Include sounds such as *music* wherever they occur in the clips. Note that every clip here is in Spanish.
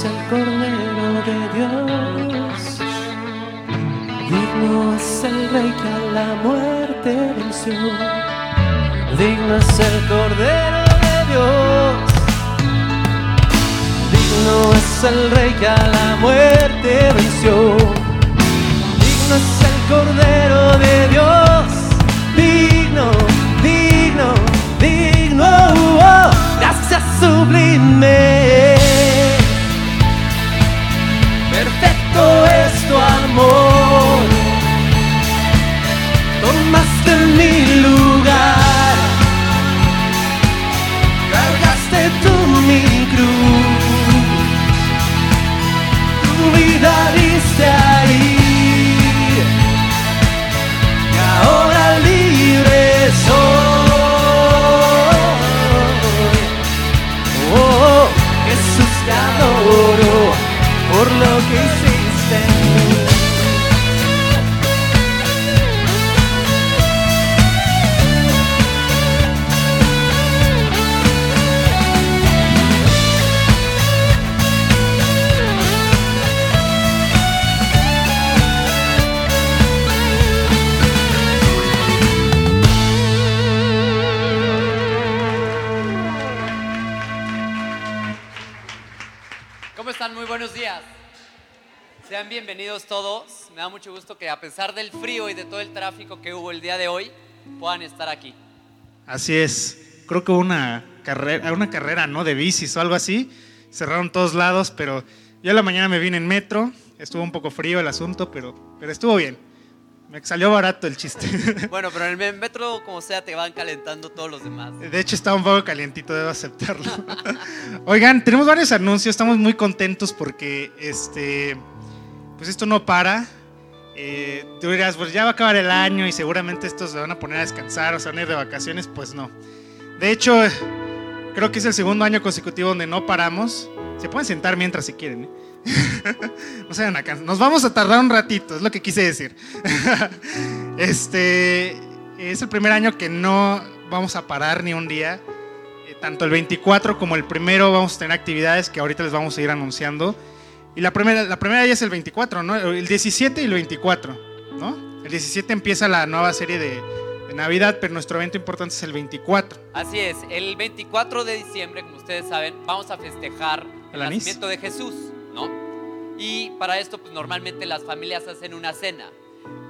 es el Cordero de Dios. Digno es el rey que a la muerte venció. Digno es el cordero de Dios. Digno es el rey que a la muerte venció. Digno es el cordero de Dios. Digno, digno, digno. oh, gracias sublime. Tomaste mi lugar. Bienvenidos todos. Me da mucho gusto que a pesar del frío y de todo el tráfico que hubo el día de hoy, puedan estar aquí. Así es. Creo que hubo una carrera, una carrera, ¿no? De bicis o algo así. Cerraron todos lados, pero yo en la mañana me vine en metro. Estuvo un poco frío el asunto, pero, pero estuvo bien. Me salió barato el chiste. *laughs* Bueno, pero en el metro, como sea, te van calentando todos los demás. De hecho, estaba un poco calientito, debo aceptarlo. *laughs* Oigan, tenemos varios anuncios, estamos muy contentos porque este, pues esto no para. Eh, tú dirás, pues ya va a acabar el año y seguramente estos se van a poner a descansar o se van a ir de vacaciones. Pues no. De hecho, creo que es el segundo año consecutivo donde no paramos. Se pueden sentar mientras si quieren. ¿eh? *laughs* no se vayan a cansar. Nos vamos a tardar un ratito, es lo que quise decir. *laughs* este es el primer año que no vamos a parar ni un día. Eh, tanto el 24 como el primero vamos a tener actividades que ahorita les vamos a ir anunciando. Y la primera, la primera ya es el 24, ¿no? El 17 y el 24, ¿no? El 17 empieza la nueva serie de, de Navidad, pero nuestro evento importante es el 24. Así es, el 24 de diciembre, como ustedes saben, vamos a festejar el ¿El nacimiento de Jesús, ¿no? Y para esto, pues normalmente las familias hacen una cena.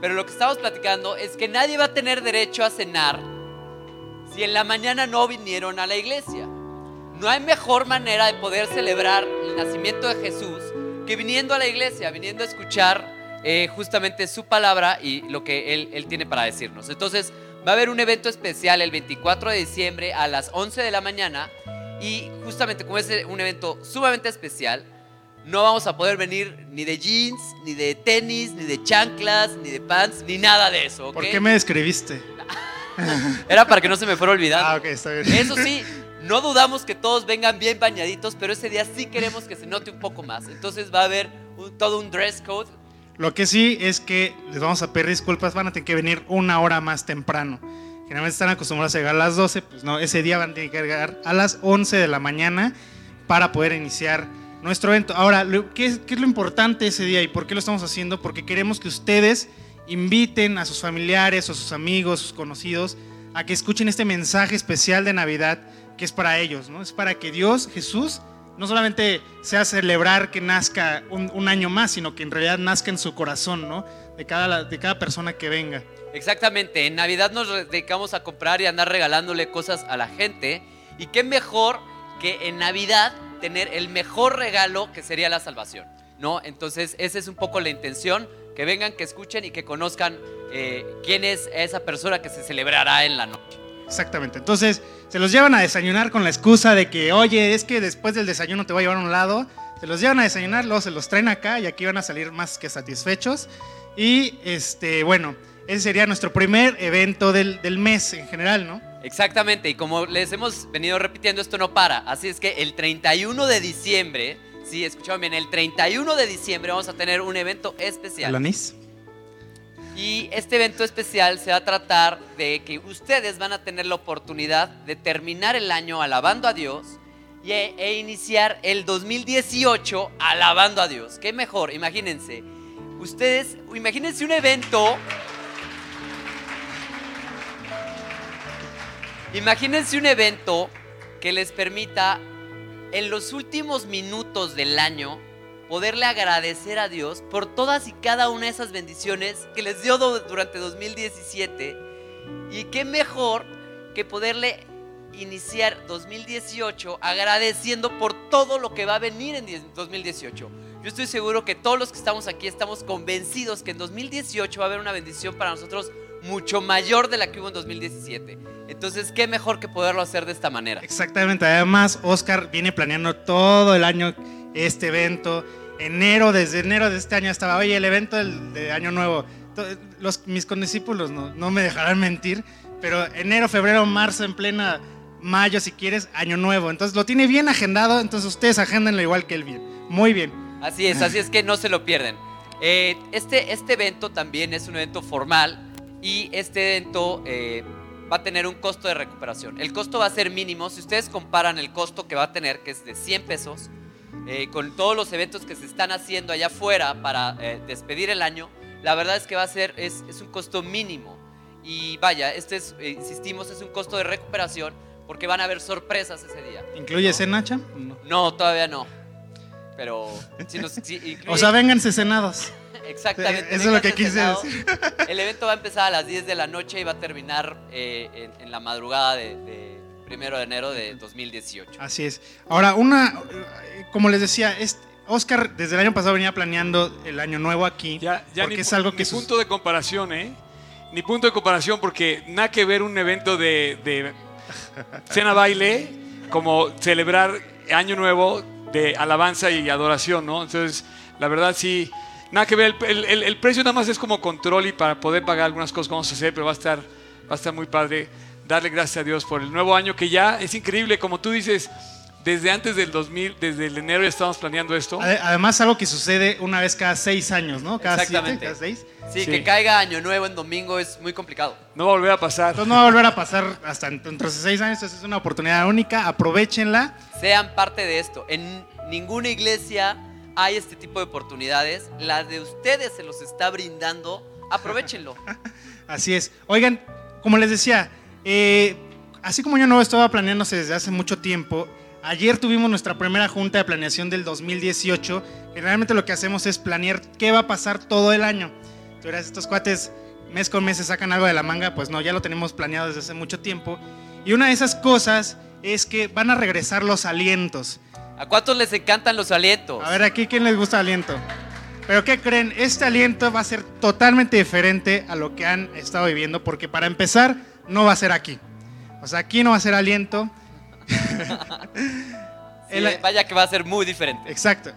Pero lo que estamos platicando es que nadie va a tener derecho a cenar si en la mañana no vinieron a la iglesia. No hay mejor manera de poder celebrar el nacimiento de Jesús que viniendo a la iglesia, viniendo a escuchar eh, justamente su palabra y lo que él, él tiene para decirnos. Entonces, va a haber un evento especial el 24 de diciembre a las 11 de la mañana y justamente como es un evento sumamente especial, no vamos a poder venir ni de jeans, ni de tenis, ni de chanclas, ni de pants, ni nada de eso. ¿Por qué me describiste? *laughs* Era para que no se me fuera olvidando. Ah, ok, está bien. Eso sí, no dudamos que todos vengan bien bañaditos, pero ese día sí queremos que se note un poco más. Entonces va a haber todo un dress code. Lo que sí es que les vamos a pedir disculpas, van a tener que venir una hora más temprano. Generalmente están acostumbrados a llegar a las 12, pues no, ese día van a tener que llegar a las 11 de la mañana para poder iniciar nuestro evento. Ahora, ¿qué, es- qué es lo importante ese día y por qué lo estamos haciendo? Porque queremos que ustedes inviten a sus familiares o sus amigos, sus conocidos, a que escuchen este mensaje especial de Navidad que es para ellos, ¿no? Es para que Dios, Jesús, no solamente sea celebrar que nazca un, año más, sino que en realidad nazca en su corazón, ¿no? De cada, de cada persona que venga. Exactamente, en Navidad nos dedicamos a comprar y andar regalándole cosas a la gente. Y qué mejor que en Navidad tener el mejor regalo que sería la salvación, ¿no? Entonces, esa es un poco la intención, que vengan, que escuchen y que conozcan eh, quién es esa persona que se celebrará en la noche. Exactamente. Entonces, se los llevan a desayunar con la excusa de que, oye, es que después del desayuno te voy a llevar a un lado. Se los llevan a desayunar, luego se los traen acá y aquí van a salir más que satisfechos. Y, este, bueno, ese sería nuestro primer evento del, del mes en general, ¿no? Exactamente, y como les hemos venido repitiendo, esto no para. Así es que el 31 de diciembre, sí, escucharon bien, el 31 de diciembre vamos a tener un evento especial. El anís. Y este evento especial se va a tratar de que ustedes van a tener la oportunidad de terminar el año alabando a Dios y e, e iniciar el 2018 alabando a Dios. ¿Qué mejor? Imagínense. Ustedes, imagínense un evento. Imagínense un evento que les permita en los últimos minutos del año poderle agradecer a Dios por todas y cada una de esas bendiciones que les dio durante 2017. Y qué mejor que poderle iniciar 2018 agradeciendo por todo lo que va a venir en 10 2018. Yo estoy seguro que todos los que estamos aquí estamos convencidos que en 2018 va a haber una bendición para nosotros mucho mayor de la que hubo en 2017. Entonces, qué mejor que poderlo hacer de esta manera. Exactamente. Además, Oscar viene planeando todo el año este evento. Enero, desde enero de este año estaba, oye, el evento del, de Año Nuevo. Los, mis condiscípulos no, no me dejarán mentir, pero enero, febrero, marzo, en plena mayo, si quieres, Año Nuevo. Entonces lo tiene bien agendado, entonces ustedes agéndenlo igual que él bien. Muy bien. Así es, así es que no se lo pierden. Eh, este, este evento también es un evento formal y este evento eh, va a tener un costo de recuperación. El costo va a ser mínimo. Si ustedes comparan el costo que va a tener, que es de 100 pesos, eh, con todos los eventos que se están haciendo allá afuera para eh, despedir el año, la verdad es que va a ser, es, es un costo mínimo. Y vaya, este es, eh, insistimos, es un costo de recuperación porque van a haber sorpresas ese día. ¿Incluye ¿no? cena, Cham? No. No, todavía no. Pero si nos si *laughs* incluye- O sea, vénganse cenados. *laughs* Exactamente. Eso es lo que quise cenados. decir. El evento va a empezar a las 10 de la noche y va a terminar eh, en, en la madrugada de, de primero de enero de 2018. Así es. Ahora, una, como les decía, este, Oscar desde el año pasado venía planeando el año nuevo aquí. Ya, ya porque ni, es algo ni que sus- punto de comparación, ¿eh? Ni punto de comparación porque nada que ver un evento de, de cena baile como celebrar Año Nuevo de alabanza y adoración, ¿no? Entonces, la verdad sí, nada que ver. El, el- el precio nada más es como control y para poder pagar algunas cosas que vamos a hacer, pero va a estar, va a estar muy padre. Darle gracias a Dios por el nuevo año que ya es increíble, como tú dices, desde antes del 2000, desde el enero ya estábamos planeando esto. Ade- Además, algo que sucede una vez cada seis años, ¿no? Cada siete, Exactamente. cada seis. Sí, Sí. que caiga Año Nuevo en domingo es muy complicado. No va a volver a pasar. Entonces no va a volver a pasar hasta en- dentro de seis años. Entonces es una oportunidad única. Aprovechenla. Sean parte de esto. En ninguna iglesia hay este tipo de oportunidades. La de ustedes se los está brindando. Aprovechenlo. *laughs* Así es. Oigan, como les decía, eh, así como yo no estaba planeándose desde hace mucho tiempo, ayer tuvimos nuestra primera junta de planeación del 2018. Generalmente lo que hacemos es planear qué va a pasar todo el año. Tú verás, estos cuates mes con mes se sacan algo de la manga, pues no, ya lo tenemos planeado desde hace mucho tiempo. Y una de esas cosas es que van a regresar los alientos. ¿A cuántos les encantan los alientos? A ver, aquí, ¿quién les gusta aliento? Pero ¿qué creen? Este aliento va a ser totalmente diferente a lo que han estado viviendo, porque para empezar, no va a ser aquí. O sea, aquí no va a ser aliento. *laughs* Sí, el- vaya que va a ser muy diferente. Exacto.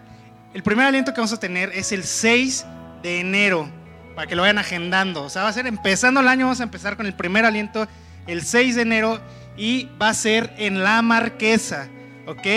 El primer aliento que vamos a tener es el 6 de enero, para que lo vayan agendando. O sea, va a ser empezando el año, vamos a empezar con el primer aliento el 6 de enero y va a ser en La Marquesa, ¿ok?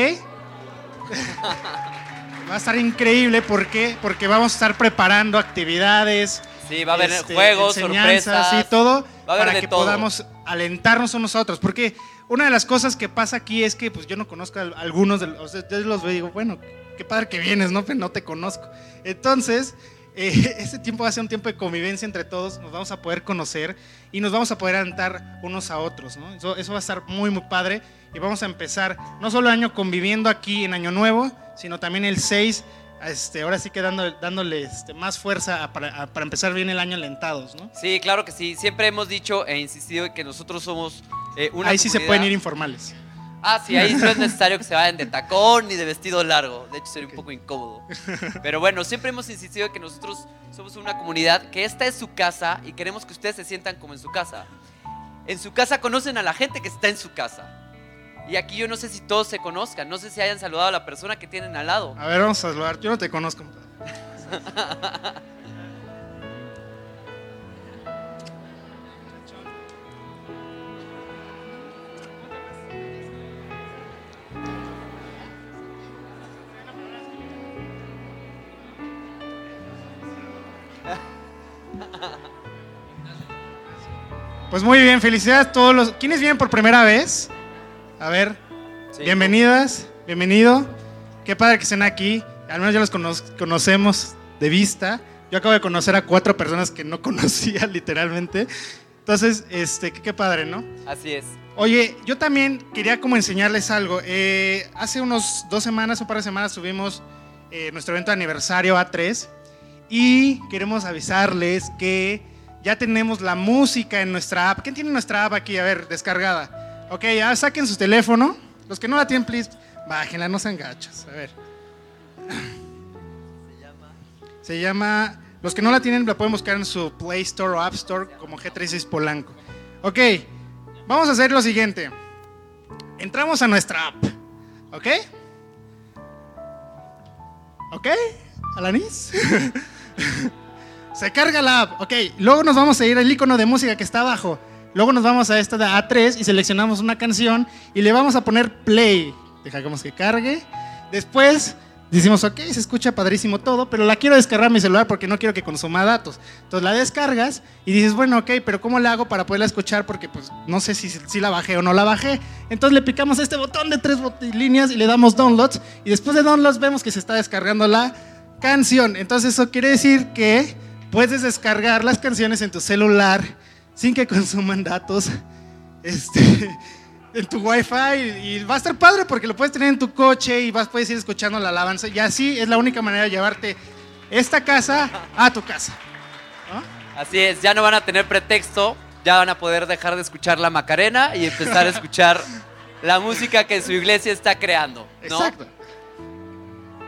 *laughs* va a estar increíble, ¿por qué? Porque vamos a estar preparando actividades. Sí, va a haber este, juegos, sorpresas. sí, todo Va a haber para que todo. podamos alentarnos unos a otros. Porque una de las cosas que pasa aquí es que pues yo no conozco a algunos de los, yo los veo y digo, bueno, qué padre que vienes, ¿no? Pero no te conozco. Entonces, *laughs* eh, este tiempo va a ser un tiempo de convivencia entre todos, nos vamos a poder conocer y nos vamos a poder alentar unos a otros, ¿no? Eso, eso va a estar muy, muy padre y vamos a empezar no solo el año conviviendo aquí en Año Nuevo, sino también el 6, este, ahora sí que dando- dándole este, más fuerza a- para, a- para empezar bien el año alentados, ¿no? Sí, claro que sí. Siempre hemos dicho e insistido que nosotros somos eh, una Ahí sí se pueden ir informales. Ah, sí, ahí no es *laughs* necesario que se vayan de tacón ni de vestido largo. De hecho, sería un poco incómodo. *laughs* Pero bueno, siempre hemos insistido en que nosotros somos una comunidad, que esta es su casa y queremos que ustedes se sientan como en su casa. En su casa conocen a la gente que está en su casa. Y aquí yo no sé si todos se conozcan, no sé si hayan saludado a la persona que tienen al lado. A ver, vamos a saludar. Yo no te conozco. Pues muy bien, felicidades a todos los. ¿Quiénes vienen por primera vez? A ver, Sí. Bienvenidas, bienvenido. Qué padre que estén aquí. Al menos ya los cono- conocemos de vista. Yo acabo de conocer a cuatro personas que no *laughs* conocía literalmente. Entonces, este, qué, qué padre, ¿no? Así es. Oye, yo también quería como enseñarles algo. Eh, hace unos dos semanas, un par de semanas, tuvimos eh, nuestro evento de aniversario A3 y queremos avisarles que ya tenemos la música en nuestra app. ¿Quién tiene nuestra app aquí? A ver, descargada. Ok, ya saquen su teléfono. Los que no la tienen, please, bájenla, no sean gachos. A ver. Se llama... Los que no la tienen la pueden buscar en su Play Store o App Store como G36 Polanco. Ok, vamos a hacer lo siguiente. Entramos a nuestra app. ¿Ok? ¿Ok? ¿Alanis? *laughs* Se carga la app. Ok, luego nos vamos a ir al icono de música que está abajo. Luego nos vamos a esta de A3 y seleccionamos una canción y le vamos a poner play. Dejamos que cargue. Después decimos, ok, se escucha padrísimo todo, pero la quiero descargar a mi celular porque no quiero que consuma datos. Entonces la descargas y dices, bueno, ok, pero ¿cómo le hago para poderla escuchar? Porque pues no sé si, si la bajé o no la bajé. Entonces le picamos este botón de tres líneas y le damos downloads. Y después de downloads vemos que se está descargando la canción. Entonces eso quiere decir que puedes descargar las canciones en tu celular sin que consuman datos este, en tu wifi y va a estar padre porque lo puedes tener en tu coche y vas puedes ir escuchando la alabanza y así es la única manera de llevarte esta casa a tu casa. ¿no? Así es, ya no van a tener pretexto, ya van a poder dejar de escuchar la Macarena y empezar a escuchar la música que su iglesia está creando. ¿no? Exacto.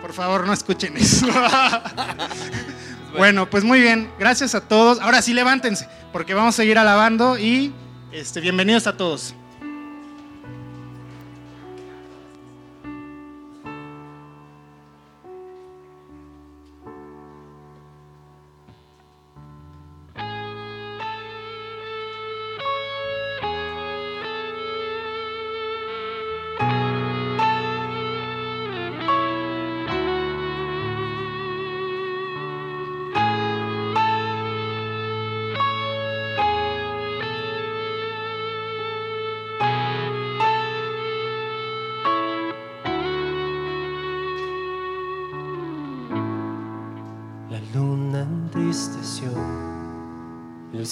Por favor, no escuchen eso. *laughs* bueno, pues muy bien. Gracias a todos. Ahora sí, levántense, porque vamos a seguir alabando y este, bienvenidos a todos.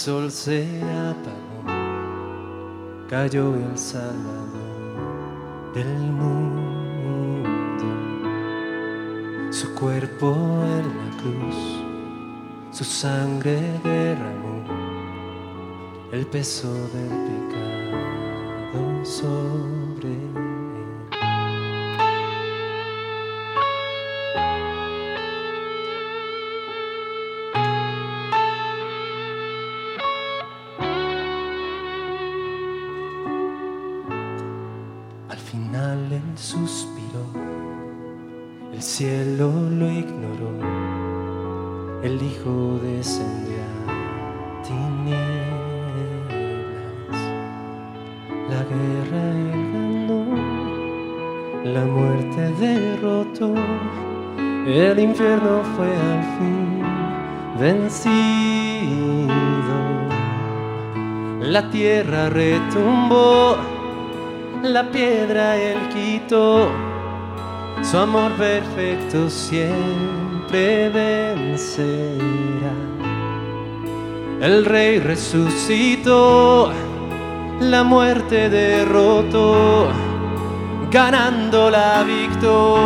Sol se apagó, cayó el salvador del mundo. Su cuerpo en la cruz, su sangre derramó el peso del pecado retumbó, la piedra él quitó, su amor perfecto siempre vencerá. El rey resucitó, la muerte derrotó, ganando la victoria.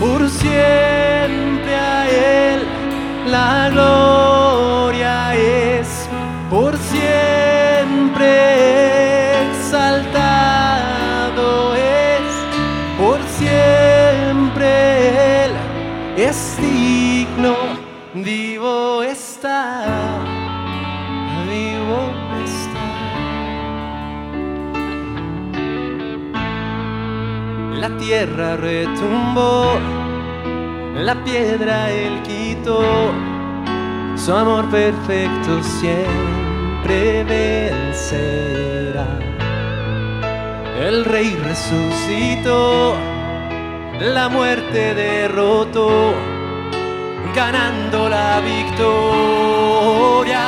Por siempre a él la gloria tierra retumbó, la piedra él quitó, su amor perfecto siempre vencerá. El rey resucitó, la muerte derrotó, ganando la victoria.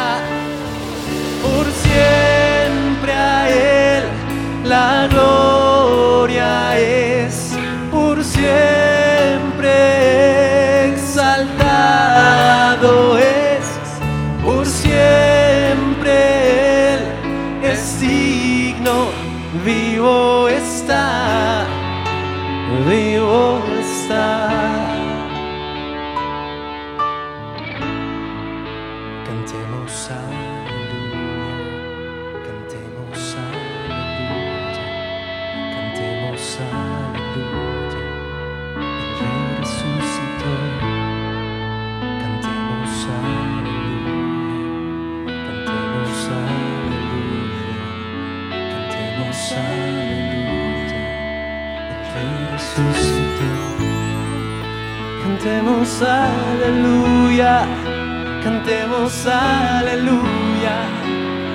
Cantemos aleluya,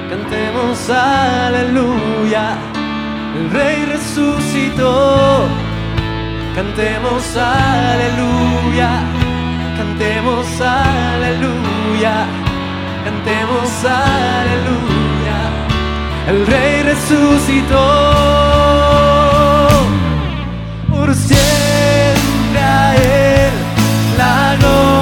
cantemos aleluya. El rey resucitó. Cantemos aleluya, cantemos aleluya, cantemos aleluya. El rey resucitó por siempre él la gloria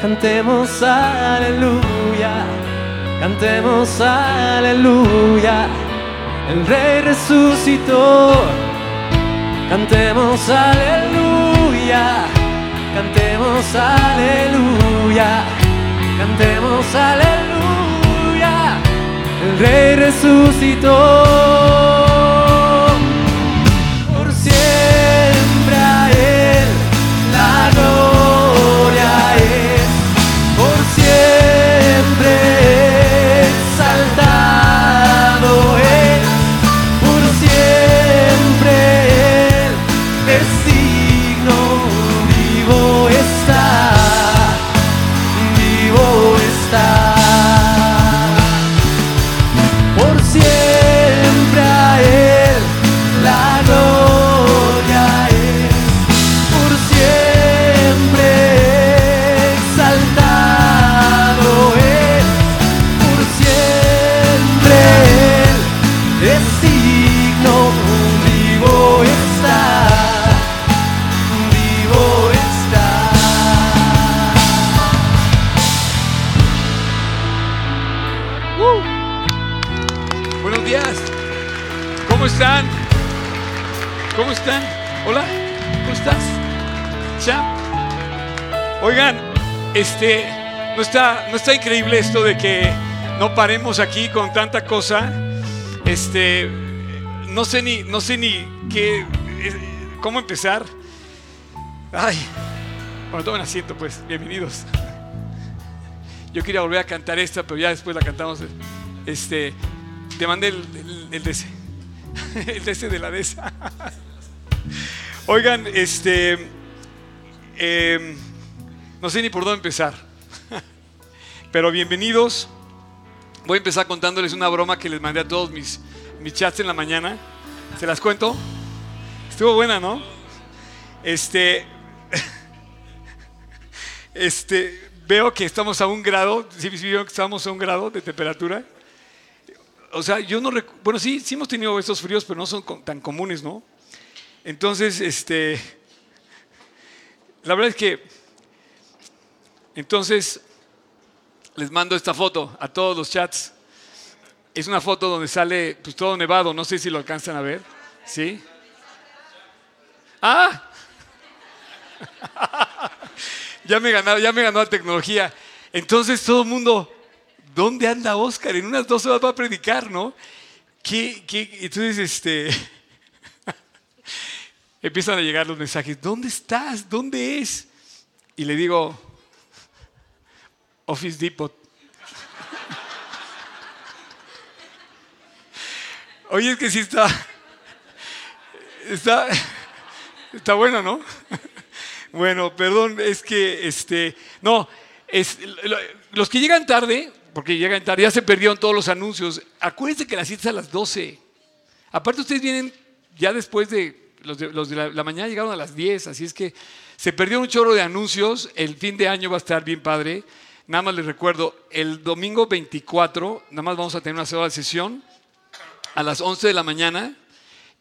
cantemos aleluya, cantemos aleluya. El Rey resucitó. Cantemos aleluya, cantemos aleluya, cantemos aleluya. El Rey resucitó. Siempre Oigan, este, ¿no está, ¿no está increíble esto de que no paremos aquí con tanta cosa? Este, no sé ni, no sé ni qué, eh, cómo empezar. Ay, bueno, tomen asiento pues, bienvenidos. Yo quería volver a cantar esta, pero ya después la cantamos. Este, te mandé el, el, el ese. *laughs* El ese de la de esa. *laughs* Oigan, este. eh, no sé ni por dónde empezar. Pero bienvenidos. Voy a empezar contándoles una broma que les mandé a todos mis, mis chats en la mañana. ¿Se las cuento? Estuvo buena, ¿no? Este. *laughs* Este. Veo que estamos a un grado. ¿Sí vieron que estamos a un grado de temperatura? o sea, yo no bueno, sí, sí hemos tenido estos fríos, pero no son tan comunes, ¿no? Entonces, este, la verdad es que, entonces, les mando esta foto a todos los chats. Es una foto donde sale, pues todo nevado, no sé si lo alcanzan a ver, ¿sí? ¡Ah! *laughs* ya me ganó, ya me ganó la tecnología. Entonces todo el mundo, ¿dónde anda Oscar? En unas dos horas va a predicar, ¿no? ¿Qué, qué? Entonces, este, *laughs* empiezan a llegar los mensajes, ¿dónde estás? ¿Dónde es? Y le digo, Office Depot. Oye, es que sí está, está, está bueno, ¿no? Bueno, perdón, es que, este, no, es, lo- los que llegan tarde, porque llegan tarde, ya se perdieron todos los anuncios. Acuérdense que la cita es a las 12. Aparte, ustedes vienen ya después de, los de, los de la, la mañana llegaron a las 10, así es que se perdió un chorro de anuncios. El fin de año va a estar bien padre. Nada más les recuerdo, el domingo 24, nada más vamos a tener una sola sesión a las 11 de la mañana.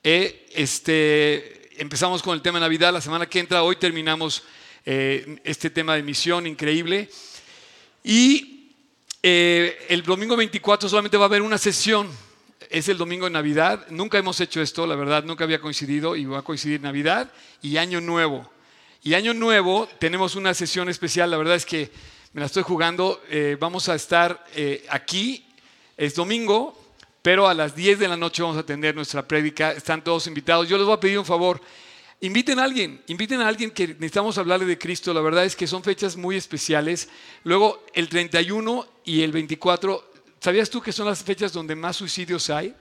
Eh, este, empezamos con el tema de Navidad. La semana que entra, hoy terminamos eh, este tema de misión increíble. Y eh, el domingo 24 solamente va a haber una sesión. Es el domingo de Navidad. Nunca hemos hecho esto, la verdad, nunca había coincidido y va a coincidir Navidad y Año Nuevo. Y Año Nuevo tenemos una sesión especial. La verdad es que me la estoy jugando. Eh, vamos a estar eh, aquí. Es domingo, pero a las 10 de la noche vamos a tener nuestra prédica. Están todos invitados. Yo les voy a pedir un favor. Inviten a alguien, inviten a alguien que necesitamos hablarle de Cristo. La verdad es que son fechas muy especiales. Luego, el 31 y el 24, ¿sabías tú que son las fechas donde más suicidios hay?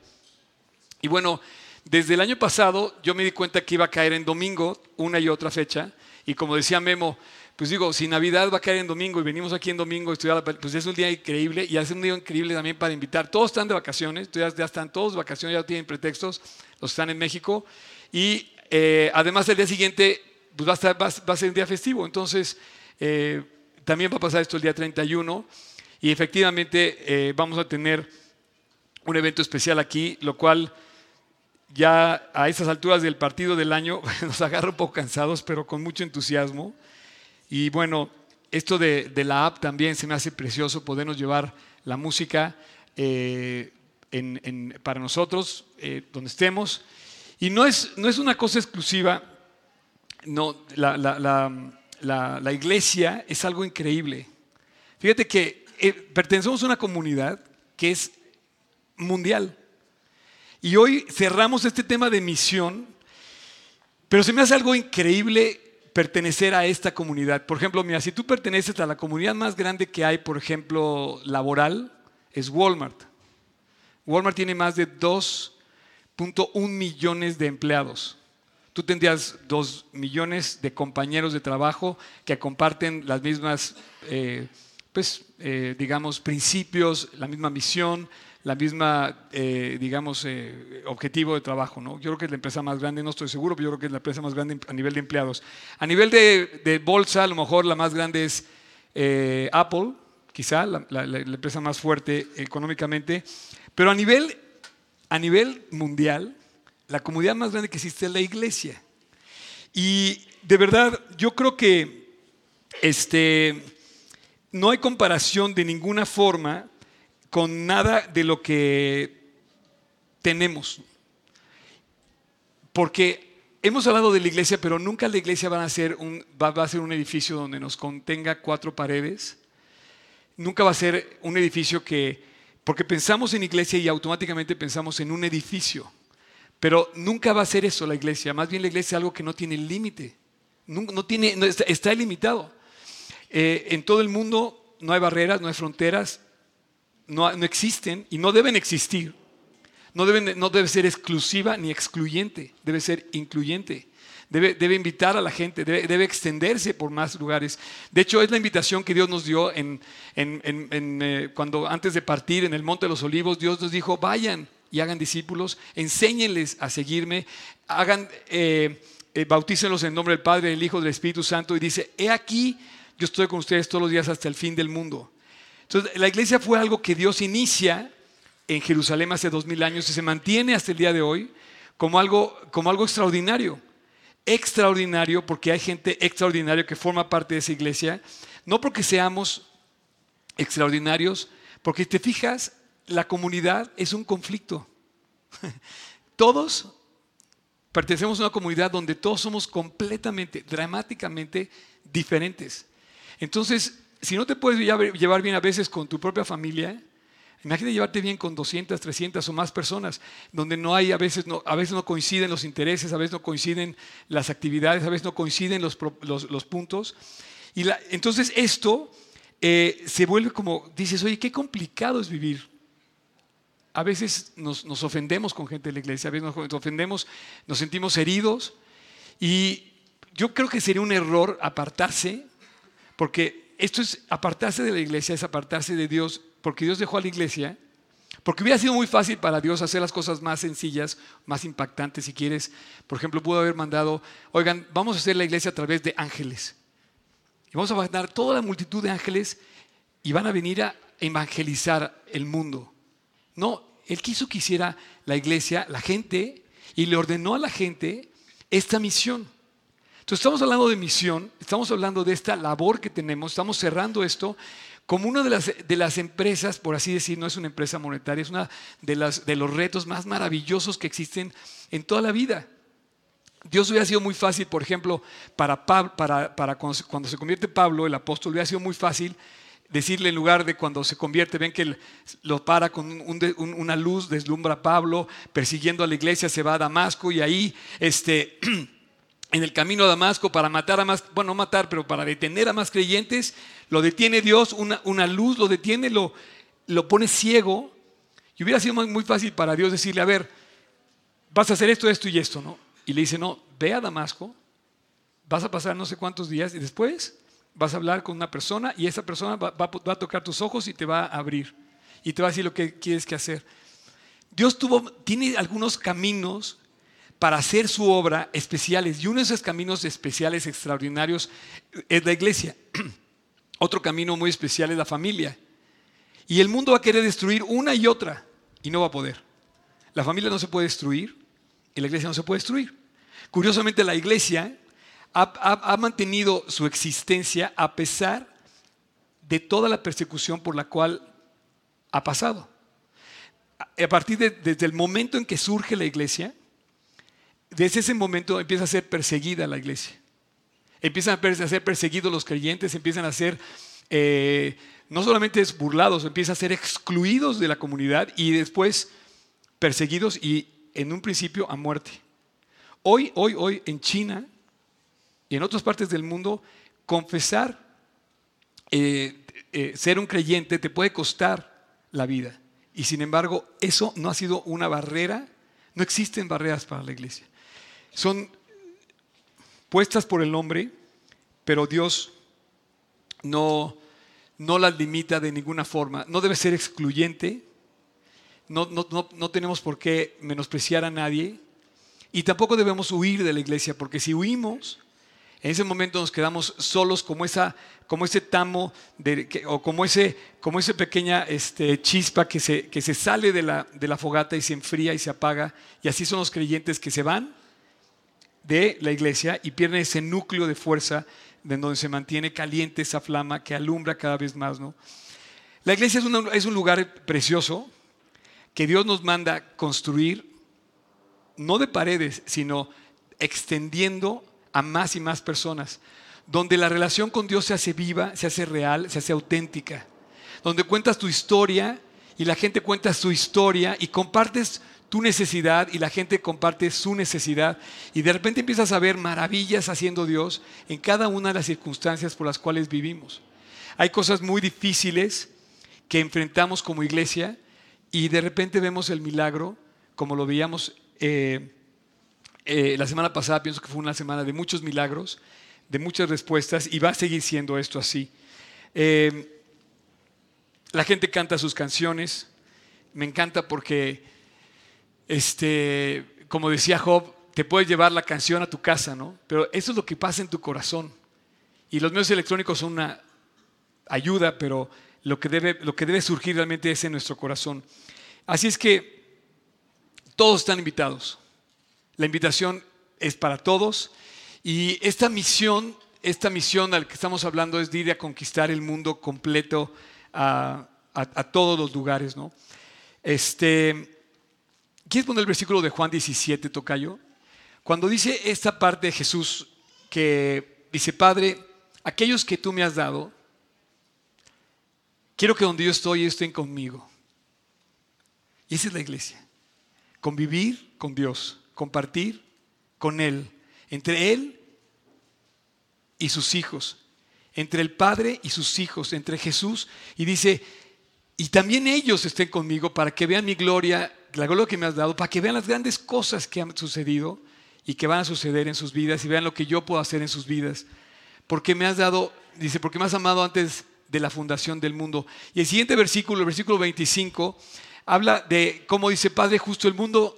Y bueno, desde el año pasado yo me di cuenta que iba a caer en domingo, una y otra fecha. Y como decía Memo, pues digo, si Navidad va a caer en domingo y venimos aquí en domingo a estudiar, pues es un día increíble y es un día increíble también para invitar. Todos están de vacaciones, ya, ya están todos de vacaciones, ya tienen pretextos, los que están en México. Y eh, además el día siguiente pues va a, estar- va va a ser un día festivo. Entonces, eh, también va a pasar esto el día 31 y efectivamente eh, vamos a tener un evento especial aquí, lo cual ya a estas alturas del partido del año *laughs* nos agarra un poco cansados, pero con mucho entusiasmo. Y bueno, esto de, de la app también se me hace precioso podernos llevar la música eh, en- en- para nosotros, eh, donde estemos. Y no es, no es una cosa exclusiva, no, la, la- la- la- iglesia es algo increíble. Fíjate que eh, pertenecemos a una comunidad que es mundial. Y hoy cerramos este tema de misión, pero se me hace algo increíble pertenecer a esta comunidad. Por ejemplo, mira, si tú perteneces a la comunidad más grande que hay, por ejemplo, laboral, es Walmart. Walmart tiene más de 2.1 millones de empleados. Tú tendrías 2 millones de compañeros de trabajo que comparten las mismas, eh, pues, eh, digamos, principios, la misma misión, la misma, eh, digamos, eh, objetivo de trabajo. ¿no? Yo creo que es la empresa más grande, no estoy seguro, pero yo creo que es la empresa más grande a nivel de empleados. A nivel de, de bolsa, a lo mejor la más grande es eh, Apple, quizá la, la- la- empresa más fuerte económicamente, pero a nivel, a nivel mundial, la comunidad más grande que existe es la iglesia. Y de verdad, yo creo que este, no hay comparación de ninguna forma con nada de lo que tenemos. Porque hemos hablado de la iglesia, pero nunca la iglesia va a ser un, va, a ser un edificio donde nos contenga cuatro paredes. Nunca va a ser un edificio que, porque pensamos en iglesia y automáticamente pensamos en un edificio. Pero nunca va a ser eso la iglesia. Más bien la iglesia es algo que no tiene límite. No, no tiene, no, está, está ilimitado. Eh, en todo el mundo no hay barreras, no hay fronteras, no, existen y no deben existir. No, deben, debe ser exclusiva ni excluyente, debe ser incluyente. Debe, invitar a la gente, debe, extenderse por más lugares. De hecho, es la invitación que Dios nos dio eh, cuando antes de partir en el Monte de los Olivos, Dios nos dijo, vayan y hagan discípulos, enséñenles a seguirme, hagan, eh, eh, bautícenlos en nombre del Padre, del Hijo, del Espíritu Santo. Y dice, he aquí, yo estoy con ustedes todos los días hasta el fin del mundo. Entonces, la iglesia fue algo que Dios inicia en Jerusalén hace dos mil años y se mantiene hasta el día de hoy como algo, como algo extraordinario. Extraordinario porque hay gente extraordinaria que forma parte de esa iglesia. No porque seamos extraordinarios, porque te fijas, la comunidad es un conflicto. *laughs* Todos pertenecemos a una comunidad donde todos somos completamente, dramáticamente diferentes. Entonces, si no te puedes llevar bien a veces con tu propia familia, imagínate llevarte bien con 200, 300 o más personas, donde no hay, a veces no, a veces no coinciden los intereses, a veces no coinciden las actividades, a veces no coinciden los, los- los puntos. Y la- entonces esto eh, se vuelve como, dices, oye, qué complicado es vivir. A veces nos, nos ofendemos con gente de la iglesia, a veces nos ofendemos, nos sentimos heridos y yo creo que sería un error apartarse, porque esto es apartarse de la iglesia, es apartarse de Dios, porque Dios dejó a la iglesia, porque hubiera sido muy fácil para Dios hacer las cosas más sencillas, más impactantes, si quieres. Por ejemplo, pudo haber mandado, oigan, vamos a hacer la iglesia a través de ángeles. Y vamos a mandar toda la multitud de ángeles y van a venir a evangelizar el mundo. No, Él quiso que hiciera la iglesia, la gente, y le ordenó a la gente esta misión. Entonces estamos hablando de misión, estamos hablando de esta labor que tenemos, estamos cerrando esto como una de las, de las empresas, por así decir, no es una empresa monetaria, es una de, de los retos más maravillosos que existen en toda la vida. Dios hubiera sido muy fácil, por ejemplo, para, Pab- para, cuando, se, convierte Pablo, el apóstol, hubiera sido muy fácil decirle en lugar de cuando se convierte, ven que lo para con una luz, deslumbra a Pablo, persiguiendo a la iglesia, se va a Damasco y ahí, este, *clears throat* en el camino a Damasco, para matar a más, bueno, no matar, pero para detener a más creyentes, lo detiene Dios, una, una luz lo detiene, lo, lo pone ciego. Y hubiera sido muy, fácil para Dios decirle, a ver, vas a hacer esto, esto y esto, ¿no? Y le dice, no, ve a Damasco, vas a pasar no sé cuántos días y después vas a hablar con una persona y esa persona va, va- va a tocar tus ojos y te va a abrir y te va a decir lo que quieres que hacer. Dios tuvo, tiene algunos caminos para hacer su obra especiales. Y uno de esos caminos especiales, extraordinarios, es la iglesia. *clears throat* Otro camino muy especial es la familia. Y el mundo va a querer destruir una y otra y no va a poder. La familia no se puede destruir y la iglesia no se puede destruir. Curiosamente, la iglesia ha, ha mantenido su existencia a pesar de toda la persecución por la cual ha pasado. A partir de, desde el momento en que surge la iglesia, desde ese momento empieza a ser perseguida la iglesia. Empiezan a ser perseguidos los creyentes, empiezan a ser eh, no solamente burlados, empiezan a ser excluidos de la comunidad y después perseguidos y en un principio a muerte. Hoy, hoy, hoy en China y en otras partes del mundo, confesar eh, eh, ser un creyente te puede costar la vida. Y sin embargo, eso no ha sido una barrera, no existen barreras para la iglesia. Son puestas por el hombre, pero Dios no, no las limita de ninguna forma. No debe ser excluyente, no, no tenemos por qué menospreciar a nadie y tampoco debemos huir de la iglesia, porque si huimos, en ese momento nos quedamos solos como, esa, como ese tamo o como ese, como esa pequeña este, chispa que se, que se sale de la, de la fogata y se enfría y se apaga. Y así son los creyentes que se van de la iglesia y pierden ese núcleo de fuerza de donde se mantiene caliente esa flama que alumbra cada vez más. ¿no? La iglesia es, es un lugar precioso que Dios nos manda construir, no de paredes, sino extendiendo a más y más personas, donde la relación con Dios se hace viva, se hace real, se hace auténtica, donde cuentas tu historia y la gente cuenta su historia y compartes tu necesidad y la gente comparte su necesidad y de repente empiezas a ver maravillas haciendo Dios en cada una de las circunstancias por las cuales vivimos. Hay cosas muy difíciles que enfrentamos como iglesia y de repente vemos el milagro, como lo veíamos eh, eh, la semana pasada pienso que fue una semana de muchos milagros, de muchas respuestas y va a seguir siendo esto así. Eh, la gente canta sus canciones, me encanta porque, este, como decía Job, te puedes llevar la canción a tu casa, ¿no? Pero eso es lo que pasa en tu corazón. Y los medios electrónicos son una ayuda, pero lo que debe, lo que debe surgir realmente es en nuestro corazón. Así es que todos están invitados. La invitación es para todos y esta misión, esta misión al que estamos hablando es de ir a conquistar el mundo completo a, todos los lugares, ¿no? Este, ¿Quieres poner el versículo de Juan 17, Tocayo? Cuando dice esta parte de Jesús que dice, Padre, aquellos que tú me has dado, quiero que donde yo estoy estén conmigo. Y esa es la iglesia. Convivir con Dios compartir con Él, entre Él y sus hijos, entre el Padre y sus hijos, entre Jesús. Y dice, y también ellos estén conmigo para que vean mi gloria, la gloria que me has dado, para que vean las grandes cosas que han sucedido y que van a suceder en sus vidas y vean lo que yo puedo hacer en sus vidas. Porque me has dado, dice, porque me has amado antes de la fundación del mundo. Y el siguiente versículo, el versículo 25, habla de cómo dice, Padre, justo el mundo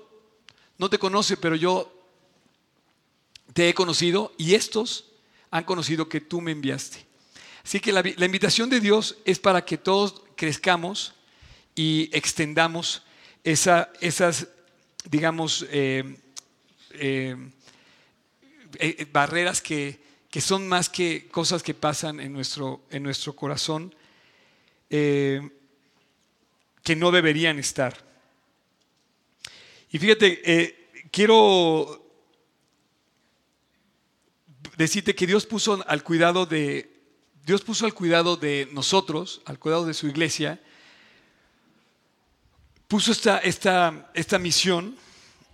no te conoce, pero yo te he conocido y estos han conocido que tú me enviaste. Así que la, invitación de Dios es para que todos crezcamos y extendamos esas, digamos, eh, eh, eh, barreras que, son más que cosas que pasan en nuestro, en nuestro corazón, que no deberían estar. Y fíjate, quiero decirte que Dios puso al cuidado de Dios puso al cuidado de nosotros, al cuidado de su iglesia, puso esta, esta, esta misión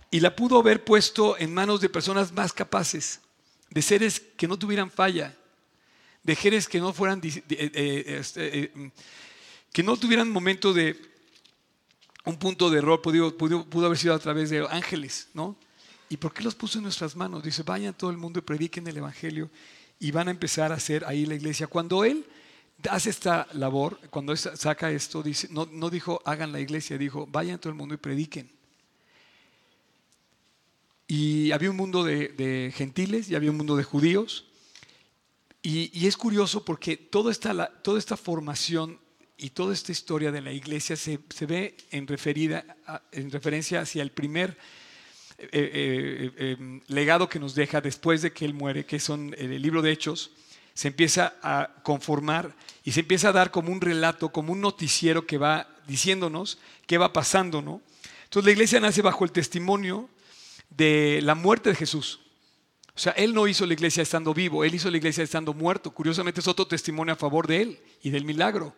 y la pudo haber puesto en manos de personas más capaces, de seres que no tuvieran falla, de seres que no fueran, eh, eh, este, que no tuvieran momento de, un punto de error pudo, pudo, haber sido a través de ángeles, ¿no? ¿Y por qué los puso en nuestras manos? Dice, vayan todo el mundo y prediquen el Evangelio y van a empezar a hacer ahí la iglesia. Cuando Él hace esta labor, cuando saca esto, dice, no, no dijo hagan la iglesia, dijo vayan todo el mundo y prediquen. y había un mundo de, gentiles y había un mundo de judíos. Y, es curioso porque toda esta, toda esta formación y toda esta historia de la iglesia se, se ve en, referida, en referencia hacia el primer eh, eh, eh, legado que nos deja después de que él muere, que son el libro de Hechos, se empieza a conformar y se empieza a dar como un relato, como un noticiero que va diciéndonos qué va pasando, ¿no? Entonces la iglesia nace bajo el testimonio de la muerte de Jesús. O sea, él no hizo la iglesia estando vivo, él hizo la iglesia estando muerto. Curiosamente es otro testimonio a favor de él y del milagro.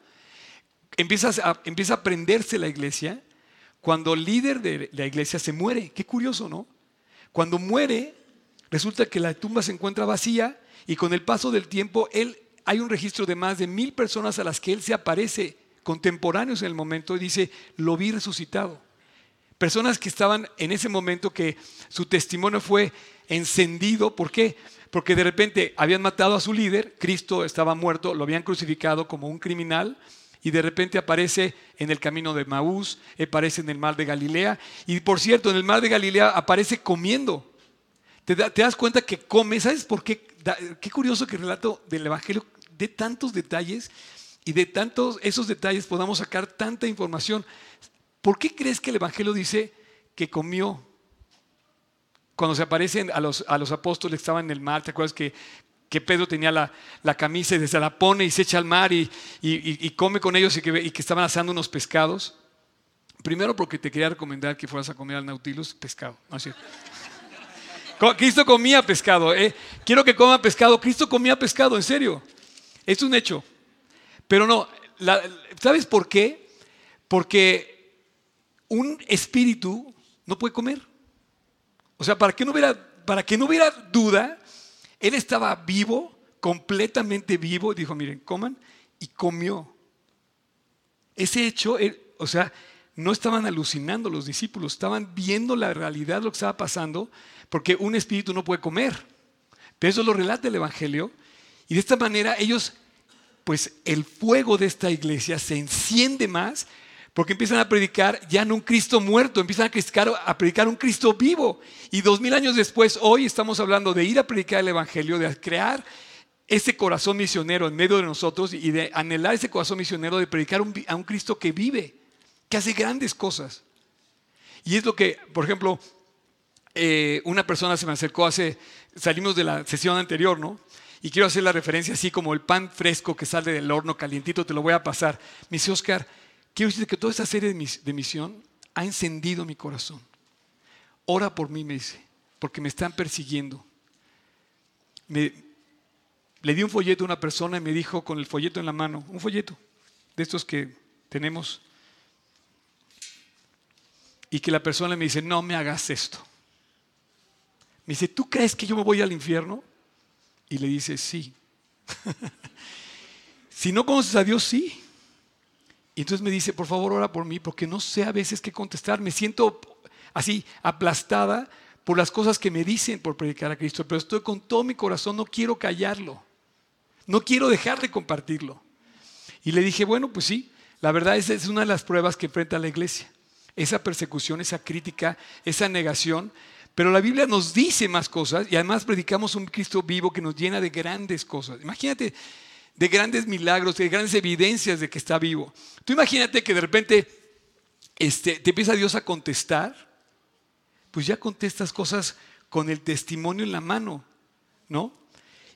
Empieza a, empieza a prenderse la iglesia cuando el líder de la iglesia se muere. Qué curioso, ¿no? Cuando muere, resulta que la tumba se encuentra vacía y con el paso del tiempo, él, hay un registro de más de mil personas a las que él se aparece contemporáneos en el momento y dice, lo vi resucitado. Personas que estaban en ese momento que su testimonio fue encendido. ¿Por qué? Porque de repente habían matado a su líder, Cristo estaba muerto, lo habían crucificado como un criminal y de repente aparece en el camino de Maús, aparece en el mar de Galilea y por cierto, en el mar de Galilea aparece comiendo. Te, te das cuenta que come, ¿sabes por qué? Qué curioso que el relato del Evangelio de tantos detalles y de tantos esos detalles podamos sacar tanta información. ¿Por qué crees que el Evangelio dice que comió? Cuando se aparecen a los, a los apóstoles que estaban en el mar, ¿te acuerdas que, que Pedro tenía la, la camisa y se la pone y se echa al mar y- y- y come con ellos y que, y que estaban asando unos pescados? Primero porque te quería recomendar que fueras a comer al Nautilus pescado. ¿no es cierto? Cristo comía pescado. ¿eh? Quiero que coma pescado. Cristo comía pescado, en serio. Es un hecho. Pero no, ¿sabes por qué? Porque un espíritu no puede comer. O sea, para que no hubiera, para que no hubiera duda, él estaba vivo, completamente vivo. Dijo, miren, coman. Y comió. Ese hecho, o sea, no estaban alucinando los discípulos, estaban viendo la realidad, lo que estaba pasando, porque un espíritu no puede comer. Pero eso lo relata el Evangelio. Y de esta manera ellos, pues el fuego de esta iglesia se enciende más porque empiezan a predicar ya no un Cristo muerto, empiezan a predicar, un Cristo vivo. Y dos mil años después, hoy estamos hablando de ir a predicar el Evangelio, de crear ese corazón misionero en medio de nosotros y de anhelar ese corazón misionero de predicar a un Cristo que vive, que hace grandes cosas. Y es lo que, por ejemplo, eh, una persona se me acercó hace, salimos de la sesión anterior, ¿no? Y quiero hacer la referencia así como el pan fresco que sale del horno calientito, te lo voy a pasar. Me dice, Oscar, quiero decirte que toda esta serie de, mis- de misión ha encendido mi corazón. Ora por mí, me dice, porque me están persiguiendo. Me- le di un folleto a una persona y me dijo con el folleto en la mano, un folleto de estos que tenemos, y que la persona me dice, no me hagas esto. Me dice, ¿tú crees que yo me voy al infierno? Y le dice, sí. *laughs* si no conoces a Dios, sí. Y entonces me dice, por favor, ora por mí, porque no sé a veces qué contestar. Me siento así aplastada por las cosas que me dicen por predicar a Cristo, pero estoy con todo mi corazón, no quiero callarlo. No quiero dejar de compartirlo. Y le dije, bueno, pues sí, la verdad es es una de las pruebas que enfrenta la iglesia. Esa persecución, esa crítica, esa negación. Pero la Biblia nos dice más cosas y además predicamos un Cristo vivo que nos llena de grandes cosas. Imagínate, de grandes milagros, de grandes evidencias de que está vivo. Tú imagínate que de repente este, te empieza Dios a contestar, pues ya contestas cosas con el testimonio en la mano, ¿no?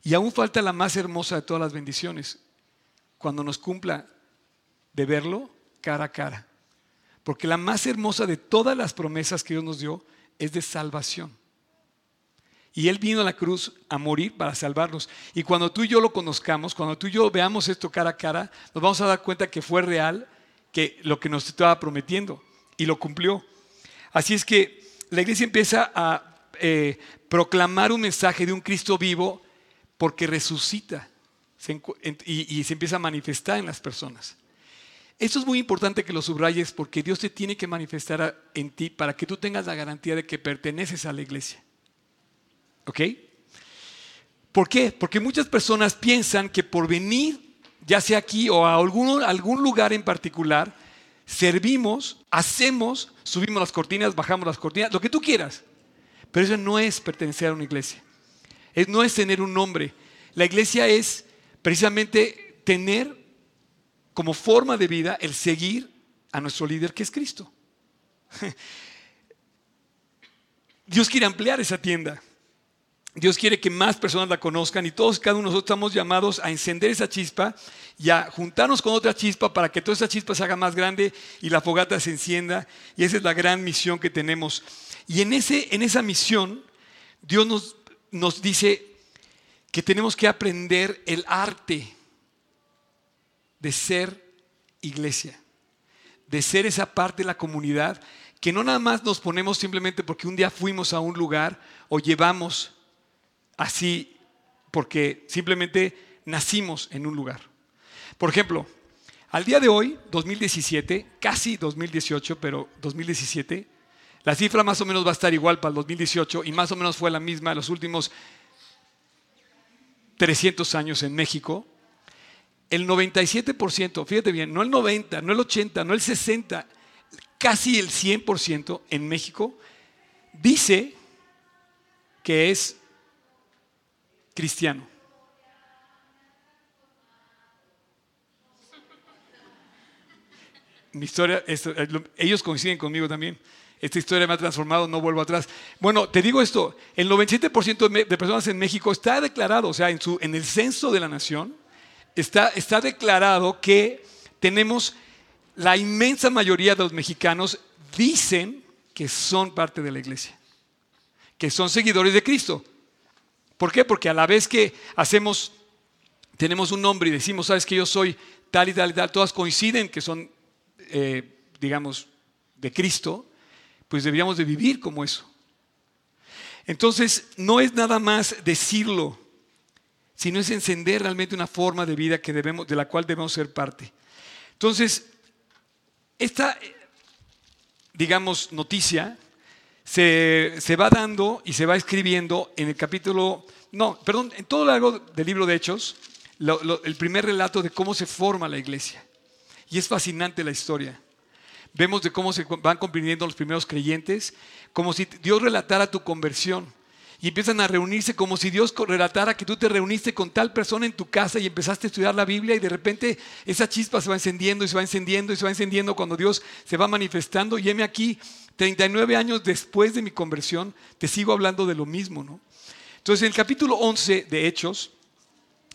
Y aún falta la más hermosa de todas las bendiciones, cuando nos cumpla de verlo cara a cara. Porque la más hermosa de todas las promesas que Dios nos dio es de salvación. Y Él vino a la cruz a morir para salvarnos. Y cuando tú y yo lo conozcamos, cuando tú y yo veamos esto cara a cara, nos vamos a dar cuenta que fue real, que lo que nos estaba prometiendo y lo cumplió. Así es que la iglesia empieza a eh, proclamar un mensaje de un Cristo vivo porque resucita y se empieza a manifestar en las personas. Esto es muy importante que lo subrayes porque Dios te tiene que manifestar en ti para que tú tengas la garantía de que perteneces a la iglesia. ¿Ok? ¿Por qué? Porque muchas personas piensan que por venir, ya sea aquí o a algún, algún lugar en particular, servimos, hacemos, subimos las cortinas, bajamos las cortinas, lo que tú quieras. Pero eso no es pertenecer a una iglesia. Es, no es tener un nombre. La iglesia es precisamente tener como forma de vida el seguir a nuestro líder que es Cristo. Dios quiere ampliar esa tienda. Dios quiere que más personas la conozcan y todos, cada uno de nosotros estamos llamados a encender esa chispa y a juntarnos con otra chispa para que toda esa chispa se haga más grande y la fogata se encienda. Y esa es la gran misión que tenemos. Y en, ese, en esa misión, Dios nos, nos dice que tenemos que aprender el arte de ser iglesia, de ser esa parte de la comunidad que no nada más nos ponemos simplemente porque un día fuimos a un lugar o llevamos así porque simplemente nacimos en un lugar. Por ejemplo, al día de hoy, 2017, casi 2018, pero 2017, la cifra más o menos va a estar igual para el 2018 y más o menos fue la misma en los últimos 300 años en México. El 97%, fíjate bien, no el 90, no el 80, no el 60, casi el 100% en México dice que es cristiano. Mi historia, ellos coinciden conmigo también. Esta historia me ha transformado, no vuelvo atrás. Bueno, te digo esto, el 97% de personas en México está declarado, o sea, en, su, en el censo de la nación, está, declarado que tenemos, la inmensa mayoría de los mexicanos dicen que son parte de la iglesia, que son seguidores de Cristo. ¿Por qué? Porque a la vez que hacemos, tenemos un nombre y decimos, sabes que yo soy tal y tal y tal, todas coinciden que son, eh, digamos, de Cristo, pues deberíamos de vivir como eso. Entonces, no es nada más decirlo, sino es encender realmente una forma de vida que debemos, de la cual debemos ser parte. Entonces, esta, digamos, noticia se, va dando y se va escribiendo en el capítulo, no, perdón, en todo lo largo del libro de Hechos, el primer relato de cómo se forma la iglesia. Y es fascinante la historia. Vemos de cómo se van convirtiendo los primeros creyentes, como si Dios relatara tu conversión. Y empiezan a reunirse como si Dios relatara que tú te reuniste con tal persona en tu casa y empezaste a estudiar la Biblia y de repente esa chispa se va encendiendo y se va encendiendo y se va encendiendo cuando Dios se va manifestando. Y heme aquí, 39 años después de mi conversión, te sigo hablando de lo mismo, ¿no? Entonces, en el capítulo 11 de Hechos,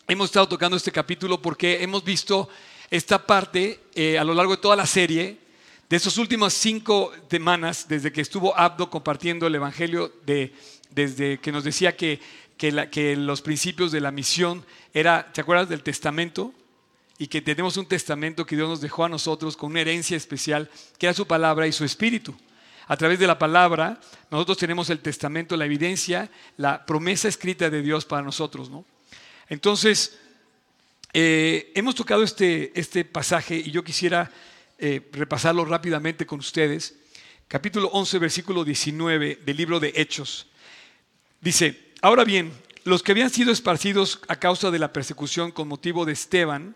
hemos estado tocando este capítulo porque hemos visto esta parte eh, a lo largo de toda la serie, de esas últimas cinco semanas, desde que estuvo Abdo compartiendo el Evangelio, de, desde que nos decía que, que los principios de la misión era, ¿te acuerdas del testamento? Y que tenemos un testamento que Dios nos dejó a nosotros con una herencia especial, que era su palabra y su espíritu a través de la palabra, nosotros tenemos el testamento, la evidencia, la promesa escrita de Dios para nosotros. ¿no? Entonces, eh, hemos tocado este, este, pasaje y yo quisiera eh, repasarlo rápidamente con ustedes. Capítulo 11, versículo 19 del libro de Hechos. Dice, ahora bien, los que habían sido esparcidos a causa de la persecución con motivo de Esteban,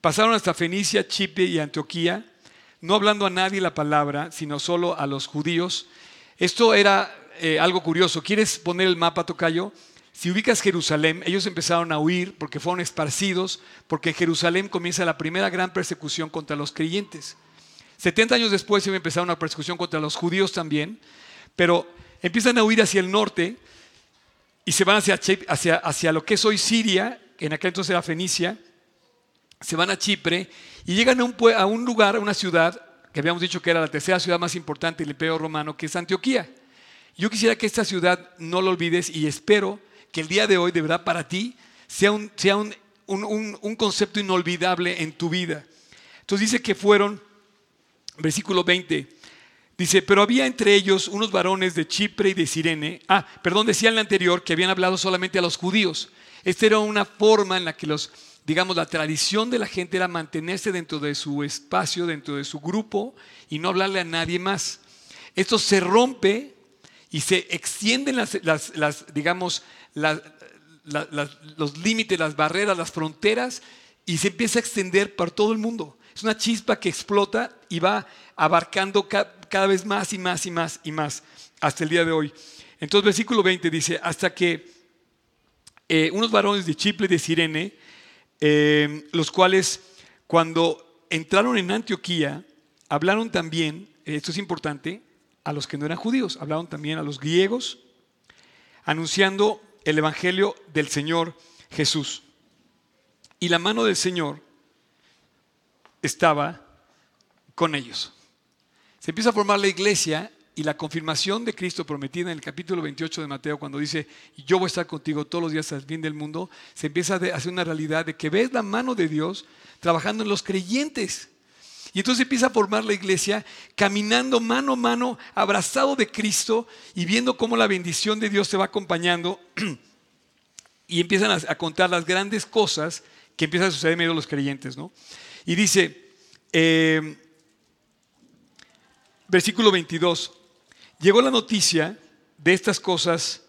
pasaron hasta Fenicia, Chipre y Antioquía no hablando a nadie la palabra, sino solo a los judíos. Esto era eh, algo curioso. ¿Quieres poner el mapa, Tocayo? Si ubicas Jerusalén, ellos empezaron a huir porque fueron esparcidos, porque en Jerusalén comienza la primera gran persecución contra los creyentes. 70 años después se empezar una persecución contra los judíos también, pero empiezan a huir hacia el norte y se van hacia, hacia, hacia lo que es hoy Siria, en aquel entonces era Fenicia, se van a Chipre y llegan a un, a un lugar, a una ciudad que habíamos dicho que era la tercera ciudad más importante del Imperio Romano, que es Antioquía. Yo quisiera que esta ciudad no lo olvides y espero que el día de hoy, de verdad, para ti sea un, sea un, un concepto inolvidable en tu vida. Entonces dice que fueron, versículo 20, dice, pero había entre ellos unos varones de Chipre y de Sirene. Ah, perdón, decía en el anterior que habían hablado solamente a los judíos. Esta era una forma en la que los digamos, la tradición de la gente era mantenerse dentro de su espacio, dentro de su grupo y no hablarle a nadie más. Esto se rompe y se extienden las, digamos, los límites, las barreras, las fronteras y se empieza a extender por todo el mundo. Es una chispa que explota y va abarcando cada vez más y más y más y más hasta el día de hoy. Entonces, versículo 20 dice, hasta que eh, unos varones de Chipre de Sirene, eh, los cuales cuando entraron en Antioquía, hablaron también, esto es importante, a los que no eran judíos, hablaron también a los griegos, anunciando el Evangelio del Señor Jesús. Y la mano del Señor estaba con ellos. Se empieza a formar la iglesia y la confirmación de Cristo prometida en el capítulo 28 de Mateo, cuando dice, yo voy a estar contigo todos los días hasta el fin del mundo, se empieza a hacer una realidad de que ves la mano de Dios trabajando en los creyentes. Y entonces empieza a formar la iglesia caminando mano a mano, abrazado de Cristo y viendo cómo la bendición de Dios se va acompañando. *clears throat* y empiezan a, contar las grandes cosas que empiezan a suceder en medio de los creyentes. ¿no? Y dice, eh, versículo 22, llegó la noticia de estas cosas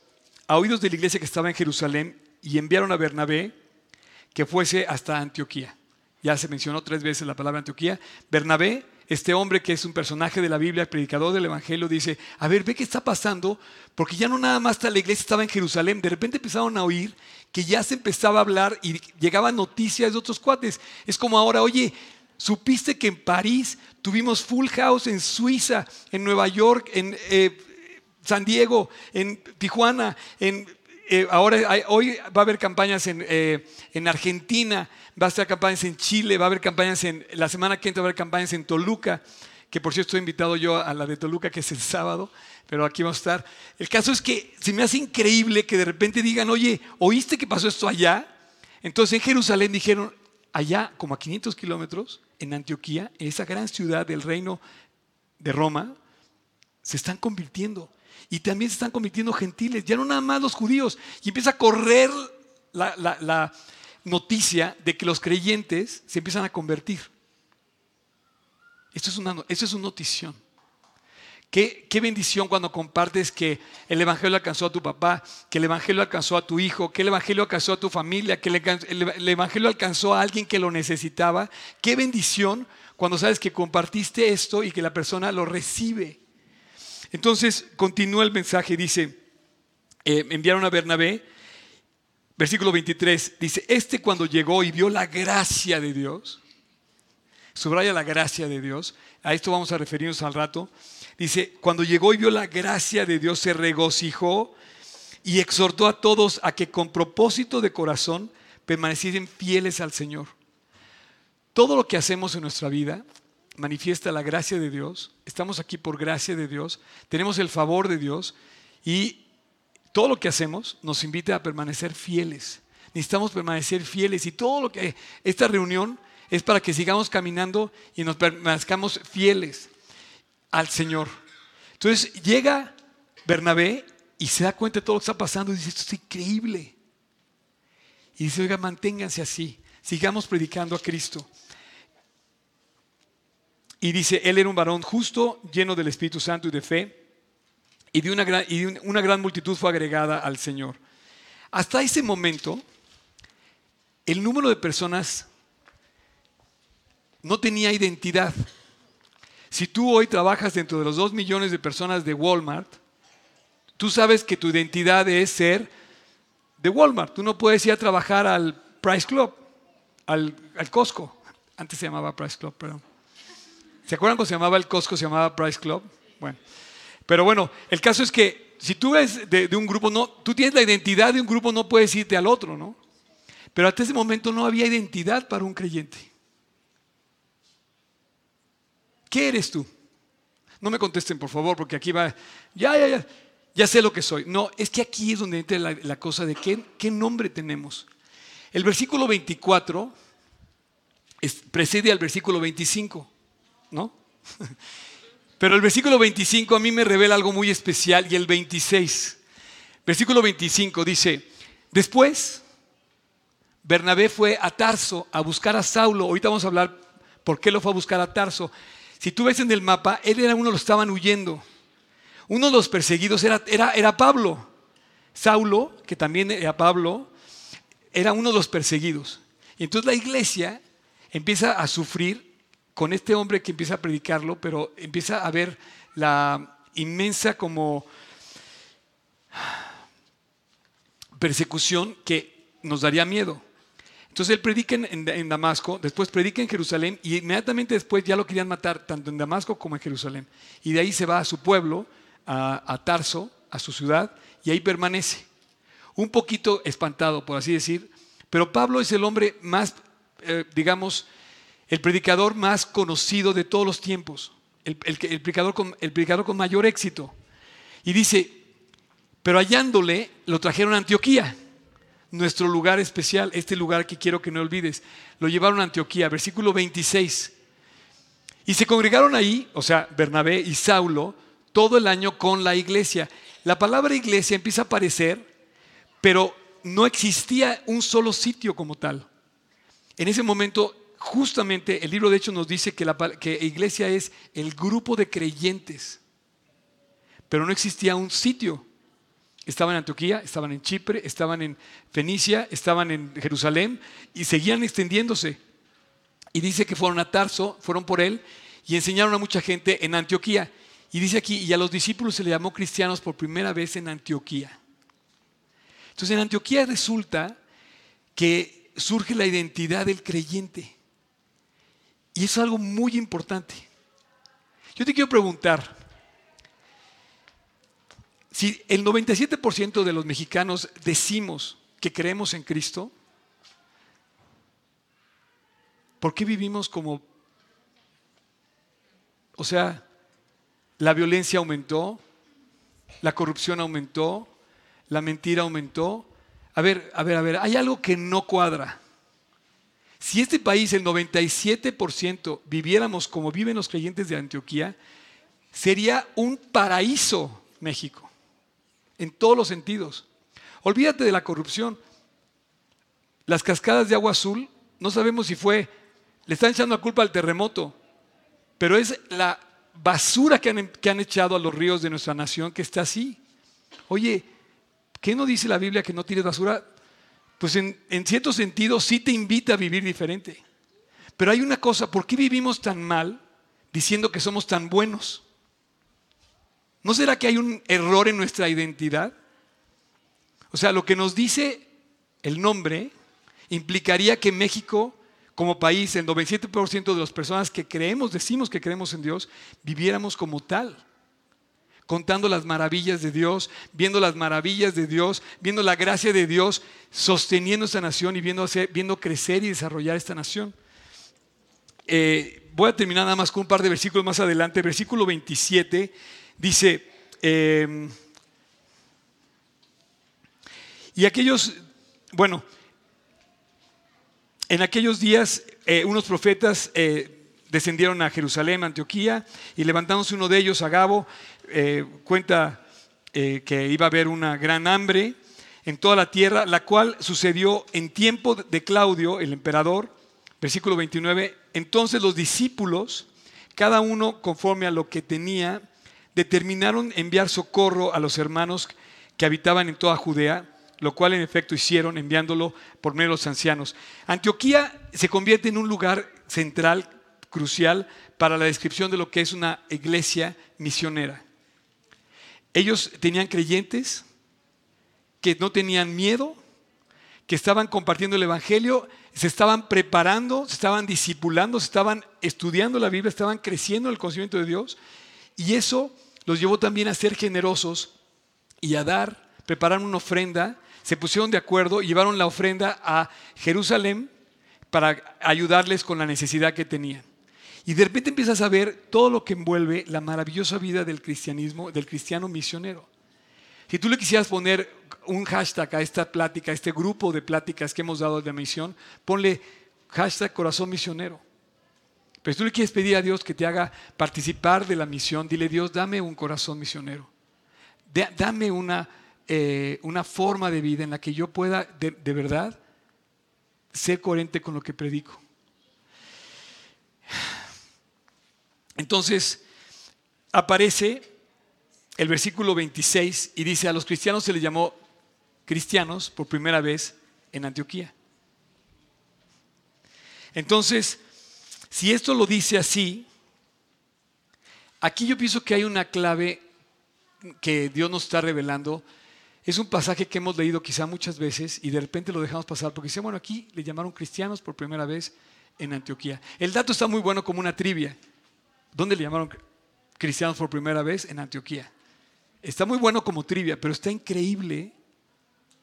a oídos de la iglesia que estaba en Jerusalén y enviaron a Bernabé que fuese hasta Antioquía. Ya se mencionó tres veces la palabra Antioquía. Bernabé, este hombre que es un personaje de la Biblia, predicador del Evangelio, dice, a ver, ve qué está pasando, porque ya no nada más la iglesia estaba en Jerusalén, de repente empezaron a oír que ya se empezaba a hablar y llegaban noticias de otros cuates. Es como ahora, oye, supiste que en París tuvimos Full House en Suiza, en Nueva York, en eh, San Diego, en Tijuana, en eh, ahora hoy va a haber campañas en, eh, en, Argentina, va a haber campañas en Chile, va a haber campañas en, la semana que entra va a haber campañas en Toluca, que por cierto estoy invitado yo a la de Toluca, que es el sábado, pero aquí vamos a estar. El caso es que se me hace increíble que de repente digan, oye, ¿oíste que pasó esto allá? Entonces en Jerusalén dijeron, allá como a 500 kilómetros, en Antioquía, en esa gran ciudad del reino de Roma, se están convirtiendo y también se están convirtiendo gentiles, ya no nada más los judíos. Y empieza a correr la, noticia de que los creyentes se empiezan a convertir. Esto es una, esto es una notición. Qué, bendición cuando compartes que el Evangelio alcanzó a tu papá, que el Evangelio alcanzó a tu hijo, que el Evangelio alcanzó a tu familia, que el Evangelio alcanzó a alguien que lo necesitaba. Qué bendición cuando sabes que compartiste esto y que la persona lo recibe. Entonces continúa el mensaje, dice, eh, enviaron a Bernabé, versículo 23, dice, este cuando llegó y vio la gracia de Dios, subraya la gracia de Dios, a esto vamos a referirnos al rato, dice, cuando llegó y vio la gracia de Dios, se regocijó y exhortó a todos a que con propósito de corazón permaneciesen fieles al Señor. Todo lo que hacemos en nuestra vida manifiesta la gracia de Dios, estamos aquí por gracia de Dios, tenemos el favor de Dios y todo lo que hacemos nos invita a permanecer fieles. Necesitamos permanecer fieles y todo lo que esta reunión es para que sigamos caminando y nos permanezcamos fieles al Señor. Entonces llega Bernabé y se da cuenta de todo lo que está pasando y dice, esto es increíble. Y dice, oiga, manténganse así, sigamos predicando a Cristo. Y dice, él era un varón justo, lleno del Espíritu Santo y de fe, y, de una, gran, y una gran multitud fue agregada al Señor. Hasta ese momento, el número de personas no tenía identidad. Si tú hoy trabajas dentro de los dos millones de personas de Walmart, tú sabes que tu identidad es ser de Walmart. Tú no puedes ir a trabajar al Price Club, al, Costco. Antes se llamaba Price Club, perdón. ¿Se acuerdan cómo se llamaba el Costco? Se llamaba Price Club. Bueno, pero bueno, el caso es que si tú eres de, un grupo, no, tú tienes la identidad de un grupo, no puedes irte al otro, ¿no? Pero hasta ese momento no había identidad para un creyente. ¿Qué eres tú? No me contesten, por favor, porque aquí va, ya, ya, ya, ya sé lo que soy. No, es que aquí es donde entra la, cosa de qué, nombre tenemos. El versículo 24 precede al versículo 25. ¿no? *laughs* Pero el versículo 25 a mí me revela algo muy especial y el 26. Versículo 25 dice, después Bernabé fue a Tarso a buscar a Saulo. Ahorita vamos a hablar por qué lo fue a buscar a Tarso. Si tú ves en el mapa, él era uno de los que estaban huyendo. Uno de los perseguidos era, era, era Pablo. Saulo, que también era Pablo, era uno de los perseguidos. Y entonces la iglesia empieza a sufrir con este hombre que empieza a predicarlo, pero empieza a ver la inmensa como persecución que nos daría miedo. Entonces él predica en, Damasco, después predica en Jerusalén y inmediatamente después ya lo querían matar tanto en Damasco como en Jerusalén. Y de ahí se va a su pueblo, a, Tarso, a su ciudad, y ahí permanece. Un poquito espantado, por así decir, pero Pablo es el hombre más, eh, digamos, el predicador más conocido de todos los tiempos, el, el predicador con, el predicador con mayor éxito. Y dice, pero hallándole, lo trajeron a Antioquía, nuestro lugar especial, este lugar que quiero que no olvides. Lo llevaron a Antioquía, versículo 26. Y se congregaron ahí, o sea, Bernabé y Saulo, todo el año con la iglesia. La palabra iglesia empieza a aparecer, pero no existía un solo sitio como tal. En ese momento, justamente, el libro de Hechos nos dice que, la, iglesia es el grupo de creyentes, pero no existía un sitio. Estaban en Antioquía, estaban en Chipre, estaban en Fenicia, estaban en Jerusalén y seguían extendiéndose. Y dice que fueron a Tarso, fueron por él y enseñaron a mucha gente en Antioquía. Y dice aquí, y a los discípulos se le llamó cristianos por primera vez en Antioquía. Entonces en Antioquía resulta que surge la identidad del creyente. Y eso es algo muy importante. Yo te quiero preguntar, si el 97% de los mexicanos decimos que creemos en Cristo, ¿por qué vivimos como... O sea, la violencia aumentó, la corrupción aumentó, la mentira aumentó. A ver, a ver, a ver, hay algo que no cuadra. Si este país, el 97%, viviéramos como viven los creyentes de Antioquía, sería un paraíso México, en todos los sentidos. Olvídate de la corrupción. Las cascadas de agua azul, no sabemos si fue, le están echando la culpa al terremoto, pero es la basura que han, que han echado a los ríos de nuestra nación que está así. Oye, ¿qué no dice la Biblia que no tires basura? Pues en, en cierto sentido sí te invita a vivir diferente. Pero hay una cosa, ¿por qué vivimos tan mal diciendo que somos tan buenos? ¿No será que hay un error en nuestra identidad? O sea, lo que nos dice el nombre implicaría que México, como país, el 97% de las personas que creemos, decimos que creemos en Dios, viviéramos como tal. Contando las maravillas de Dios, viendo las maravillas de Dios, viendo la gracia de Dios, sosteniendo esta nación y viendo, crecer y desarrollar esta nación. Eh, voy a terminar nada más con un par de versículos más adelante. Versículo 27 dice, eh, y aquellos, bueno, en aquellos días eh, unos profetas eh, descendieron a Jerusalén, Antioquía, y levantándose uno de ellos, Agabo, eh, cuenta que iba a haber una gran hambre en toda la tierra, la cual sucedió en tiempo de Claudio, el emperador, versículo 29. Entonces los discípulos, cada uno conforme a lo que tenía, determinaron enviar socorro a los hermanos que habitaban en toda Judea, lo cual en efecto hicieron enviándolo por medio de los ancianos. Antioquía se convierte en un lugar central, crucial, para la descripción de lo que es una iglesia misionera. Ellos tenían creyentes que no tenían miedo, que estaban compartiendo el Evangelio, se estaban preparando, se estaban discipulando, se estaban estudiando la Biblia, estaban creciendo en el conocimiento de Dios. Y eso los llevó también a ser generosos y a dar, preparar una ofrenda. Se pusieron de acuerdo y llevaron la ofrenda a Jerusalén para ayudarles con la necesidad que tenían. Y de repente empiezas a ver todo lo que envuelve la maravillosa vida del cristianismo, del cristiano misionero. Si tú le quisieras poner un hashtag a esta plática, a este grupo de pláticas que hemos dado de misión, ponle hashtag corazón misionero. Pero si tú le quieres pedir a Dios que te haga participar de la misión, dile Dios, dame un corazón misionero. Da- dame una, eh, una forma de vida en la que yo pueda de, de verdad ser coherente con lo que predico. Entonces, aparece el versículo 26 y dice, a los cristianos se les llamó cristianos por primera vez en Antioquía. Entonces, si esto lo dice así, aquí yo pienso que hay una clave que Dios nos está revelando es un pasaje que hemos leído quizá muchas veces y de repente lo dejamos pasar porque dice, bueno, aquí le llamaron cristianos por primera vez en Antioquía. El dato está muy bueno como una trivia. ¿Dónde le llamaron cristianos por primera vez? En Antioquía. Está muy bueno como trivia, pero está increíble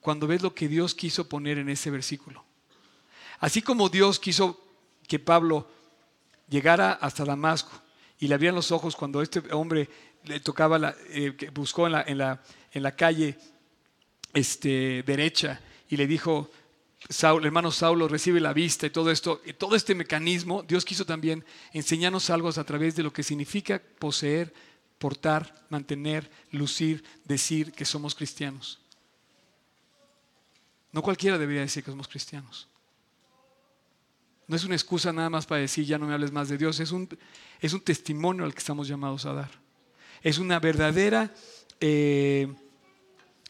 cuando ves lo que Dios quiso poner en ese versículo. Así como Dios quiso que Pablo llegara hasta Damasco y le abrían los ojos cuando este hombre le tocaba, la, eh, buscó en la calle este, derecha y le dijo, Saulo, hermano Saulo, recibe la vista y todo esto, y todo este mecanismo, Dios quiso también enseñarnos algo a través de lo que significa poseer, portar, mantener, lucir, decir que somos cristianos. No cualquiera debería decir que somos cristianos. No es una excusa nada más para decir ya no me hables más de Dios, es un, es un testimonio al que estamos llamados a dar. Es una verdadera eh,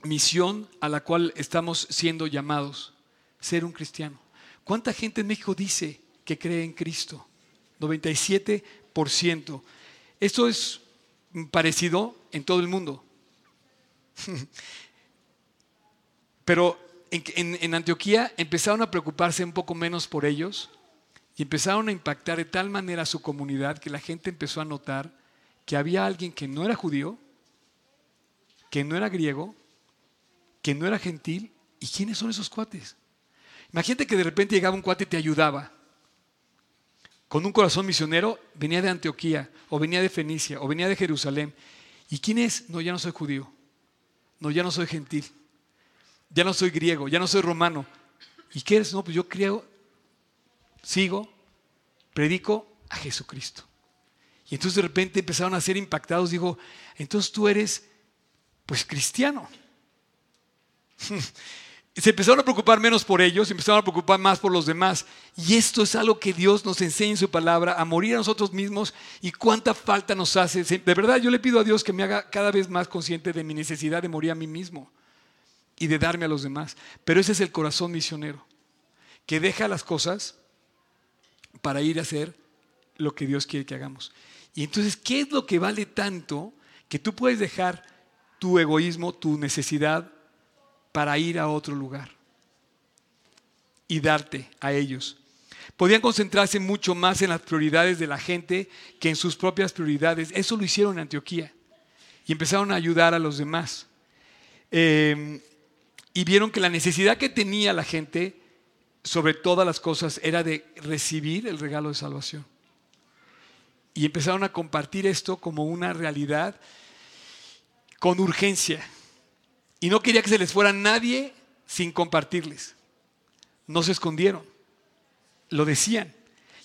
misión a la cual estamos siendo llamados, ser un cristiano. ¿Cuánta gente en México dice que cree en Cristo? 97%. Esto es parecido en todo el mundo. *laughs* Pero en, en, Antioquía empezaron a preocuparse un poco menos por ellos y empezaron a impactar de tal manera su comunidad que la gente empezó a notar que había alguien que no era judío, que no era griego, que no era gentil. ¿Y quiénes son esos cuates? Imagínate que de repente llegaba un cuate y te ayudaba. Con un corazón misionero, venía de Antioquía, o venía de Fenicia, o venía de Jerusalén. ¿Y quién es? No, ya no soy judío. No, ya no soy gentil. Ya no soy griego, ya no soy romano. ¿Y qué eres? No, pues yo creo, sigo, predico a Jesucristo. Y entonces de repente empezaron a ser impactados. Digo, entonces tú eres, pues, cristiano. *laughs* se empezaron a preocupar menos por ellos, empezaron a preocupar más por los demás. Y esto es algo que Dios nos enseña en su palabra, a morir a nosotros mismos y cuánta falta nos hace. De verdad, yo le pido a Dios que me haga cada vez más consciente de mi necesidad de morir a mí mismo y de darme a los demás. Pero ese es el corazón misionero, que deja las cosas para ir a hacer lo que Dios quiere que hagamos. Y entonces, ¿qué es lo que vale tanto que tú puedes dejar tu egoísmo, tu necesidad para ir a otro lugar y darte a ellos. Podían concentrarse mucho más en las prioridades de la gente que en sus propias prioridades. Eso lo hicieron en Antioquía y empezaron a ayudar a los demás. Em, y vieron que la necesidad que tenía la gente sobre todas las cosas era de recibir el regalo de salvación. Y empezaron a compartir esto como una realidad con urgencia. Y no quería que se les fuera nadie sin compartirles. No se escondieron. Lo decían.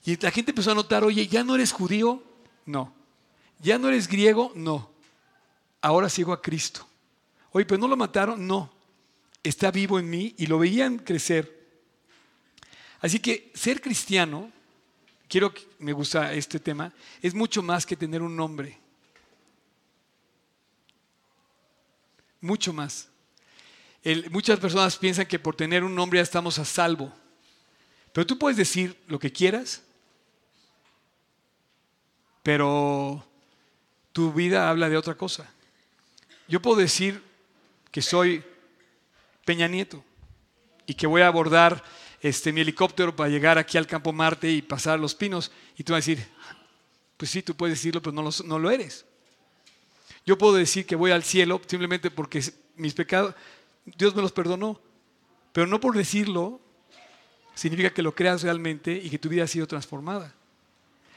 Y la gente empezó a notar, oye, ¿ya no eres judío? No. ¿Ya no eres griego? No. Ahora sigo a Cristo. Oye, pero no lo mataron? No. Está vivo en mí y lo veían crecer. Así que ser cristiano, quiero que me gusta este tema, es mucho más que tener un nombre. mucho más. muchas personas piensan que por tener un nombre ya estamos a salvo. Pero tú puedes decir lo que quieras, pero tu vida habla de otra cosa. Yo puedo decir que soy Peña Nieto y que voy a abordar este, mi helicóptero para llegar aquí al campo Marte y pasar los pinos. Y tú vas a decir, pues sí, tú puedes decirlo, pero no no lo eres. Yo puedo decir que voy al cielo simplemente porque mis pecados, Dios me los perdonó, pero no por decirlo significa que lo creas realmente y que tu vida ha sido transformada.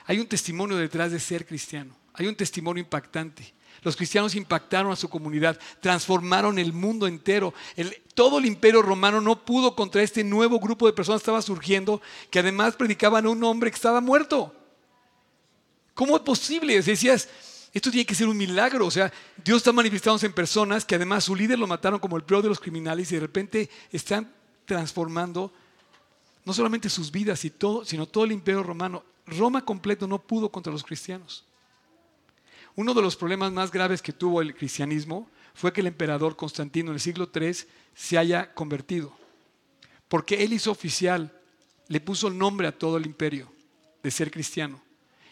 Hay un testimonio detrás de ser cristiano, hay un testimonio impactante. Los cristianos impactaron a su comunidad, transformaron el mundo entero. todo el imperio romano no pudo contra este nuevo grupo de personas que estaba surgiendo, que además predicaban a un hombre que estaba muerto. ¿Cómo es posible? Decías, esto tiene que ser un milagro. O sea, Dios está manifestándose en personas que además su líder lo mataron como el peor de los criminales y de repente están transformando no solamente sus vidas, sino todo el imperio romano. Roma completo no pudo contra los cristianos. Uno de los problemas más graves que tuvo el cristianismo fue que el emperador Constantino en el siglo III se haya convertido. Porque él hizo oficial, le puso el nombre a todo el imperio de ser cristiano.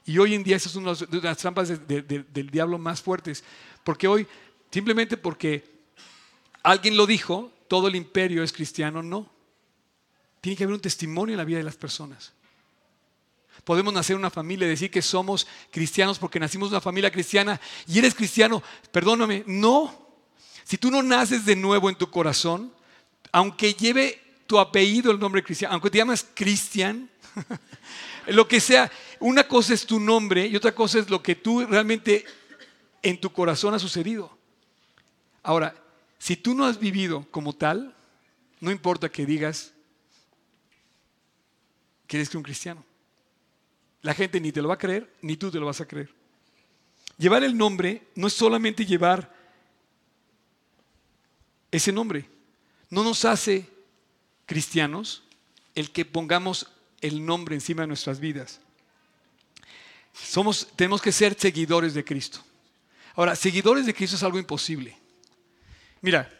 Y hoy en día esas son de las trampas del diablo más fuertes. Porque hoy, simplemente porque Alguien lo dijo, todo el imperio es cristiano, no. Tiene que haber un testimonio en la vida de las personas. Podemos nacer una familia y decir que somos cristianos porque nacimos una familia cristiana y eres cristiano. Perdóname, no. Si tú no naces de nuevo en tu corazón, aunque lleve tu apellido el nombre cristiano, aunque te llamas Cristian, *laughs* lo que sea, una cosa es tu nombre y otra cosa es lo que tú realmente en tu corazón ha sucedido. Ahora, si tú no has vivido como tal, no importa que digas que eres un cristiano. La gente ni te lo va a creer, ni tú te lo vas a creer. Llevar el nombre no es solamente llevar ese nombre. No nos hace cristianos el que pongamos el nombre encima de nuestras vidas. Somos, tenemos que ser seguidores de Cristo. Ahora, seguidores de Cristo es algo imposible. Mira,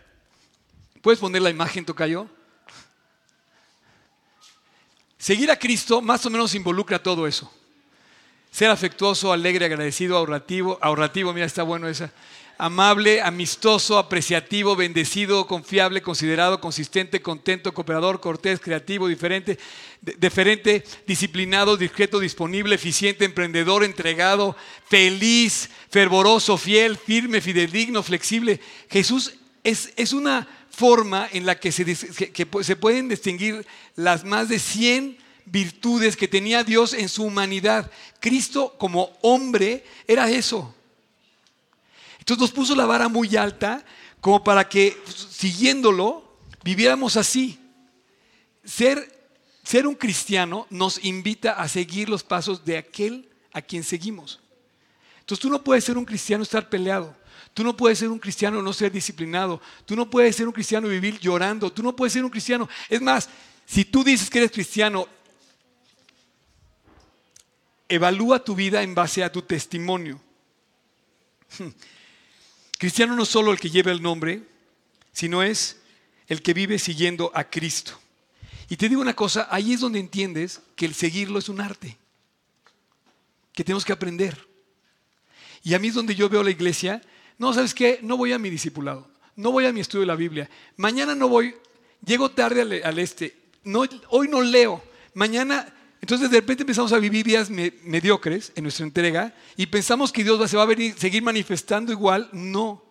¿puedes poner la imagen, Tocayo? Seguir a Cristo más o menos involucra todo eso. Ser afectuoso, alegre, agradecido, ahorrativo, ahorrativo, mira, está bueno esa. Amable, amistoso, apreciativo, bendecido, confiable, considerado, consistente, contento, cooperador, cortés, creativo, diferente, diferente, disciplinado, discreto, disponible, eficiente, emprendedor, entregado, feliz, fervoroso, fiel, firme, fidedigno, flexible. Jesús es, es una forma en la que se, que se pueden distinguir las más de 100 virtudes que tenía Dios en su humanidad. Cristo como hombre era eso. Entonces nos puso la vara muy alta como para que siguiéndolo viviéramos así. Ser, ser un cristiano nos invita a seguir los pasos de aquel a quien seguimos. Entonces tú no puedes ser un cristiano estar peleado. Tú no puedes ser un cristiano no ser disciplinado. Tú no puedes ser un cristiano vivir llorando. Tú no puedes ser un cristiano. Es más, si tú dices que eres cristiano, evalúa tu vida en base a tu testimonio. *laughs* Cristiano no es solo el que lleva el nombre, sino es el que vive siguiendo a Cristo. Y te digo una cosa, ahí es donde entiendes que el seguirlo es un arte, que tenemos que aprender. Y a mí es donde yo veo la iglesia no, ¿sabes qué? No voy a mi discipulado. No voy a mi estudio de la Biblia. Mañana no voy. Llego tarde al, este. Hoy no leo. Mañana. Entonces de repente empezamos a vivir días mediocres en nuestra entrega y pensamos que Dios se va a venir, seguir manifestando igual. No.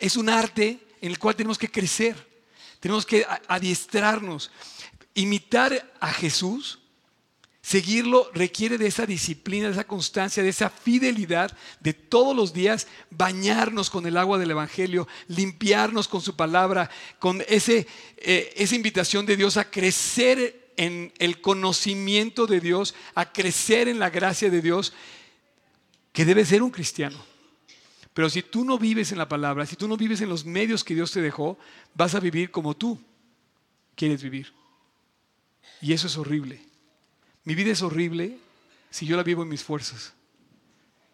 Es un arte en el cual tenemos que crecer. Tenemos que adiestrarnos. Imitar a Jesús Seguirlo requiere de esa disciplina, de esa constancia, de esa fidelidad de todos los días bañarnos con el agua del Evangelio, limpiarnos con su palabra, con ese, eh, esa invitación de Dios a crecer en el conocimiento de Dios, a crecer en la gracia de Dios, que debe ser un cristiano. Pero si tú no vives en la palabra, si tú no vives en los medios que Dios te dejó, vas a vivir como tú quieres vivir. Y eso es horrible. Mi vida es horrible si yo la vivo en mis fuerzas.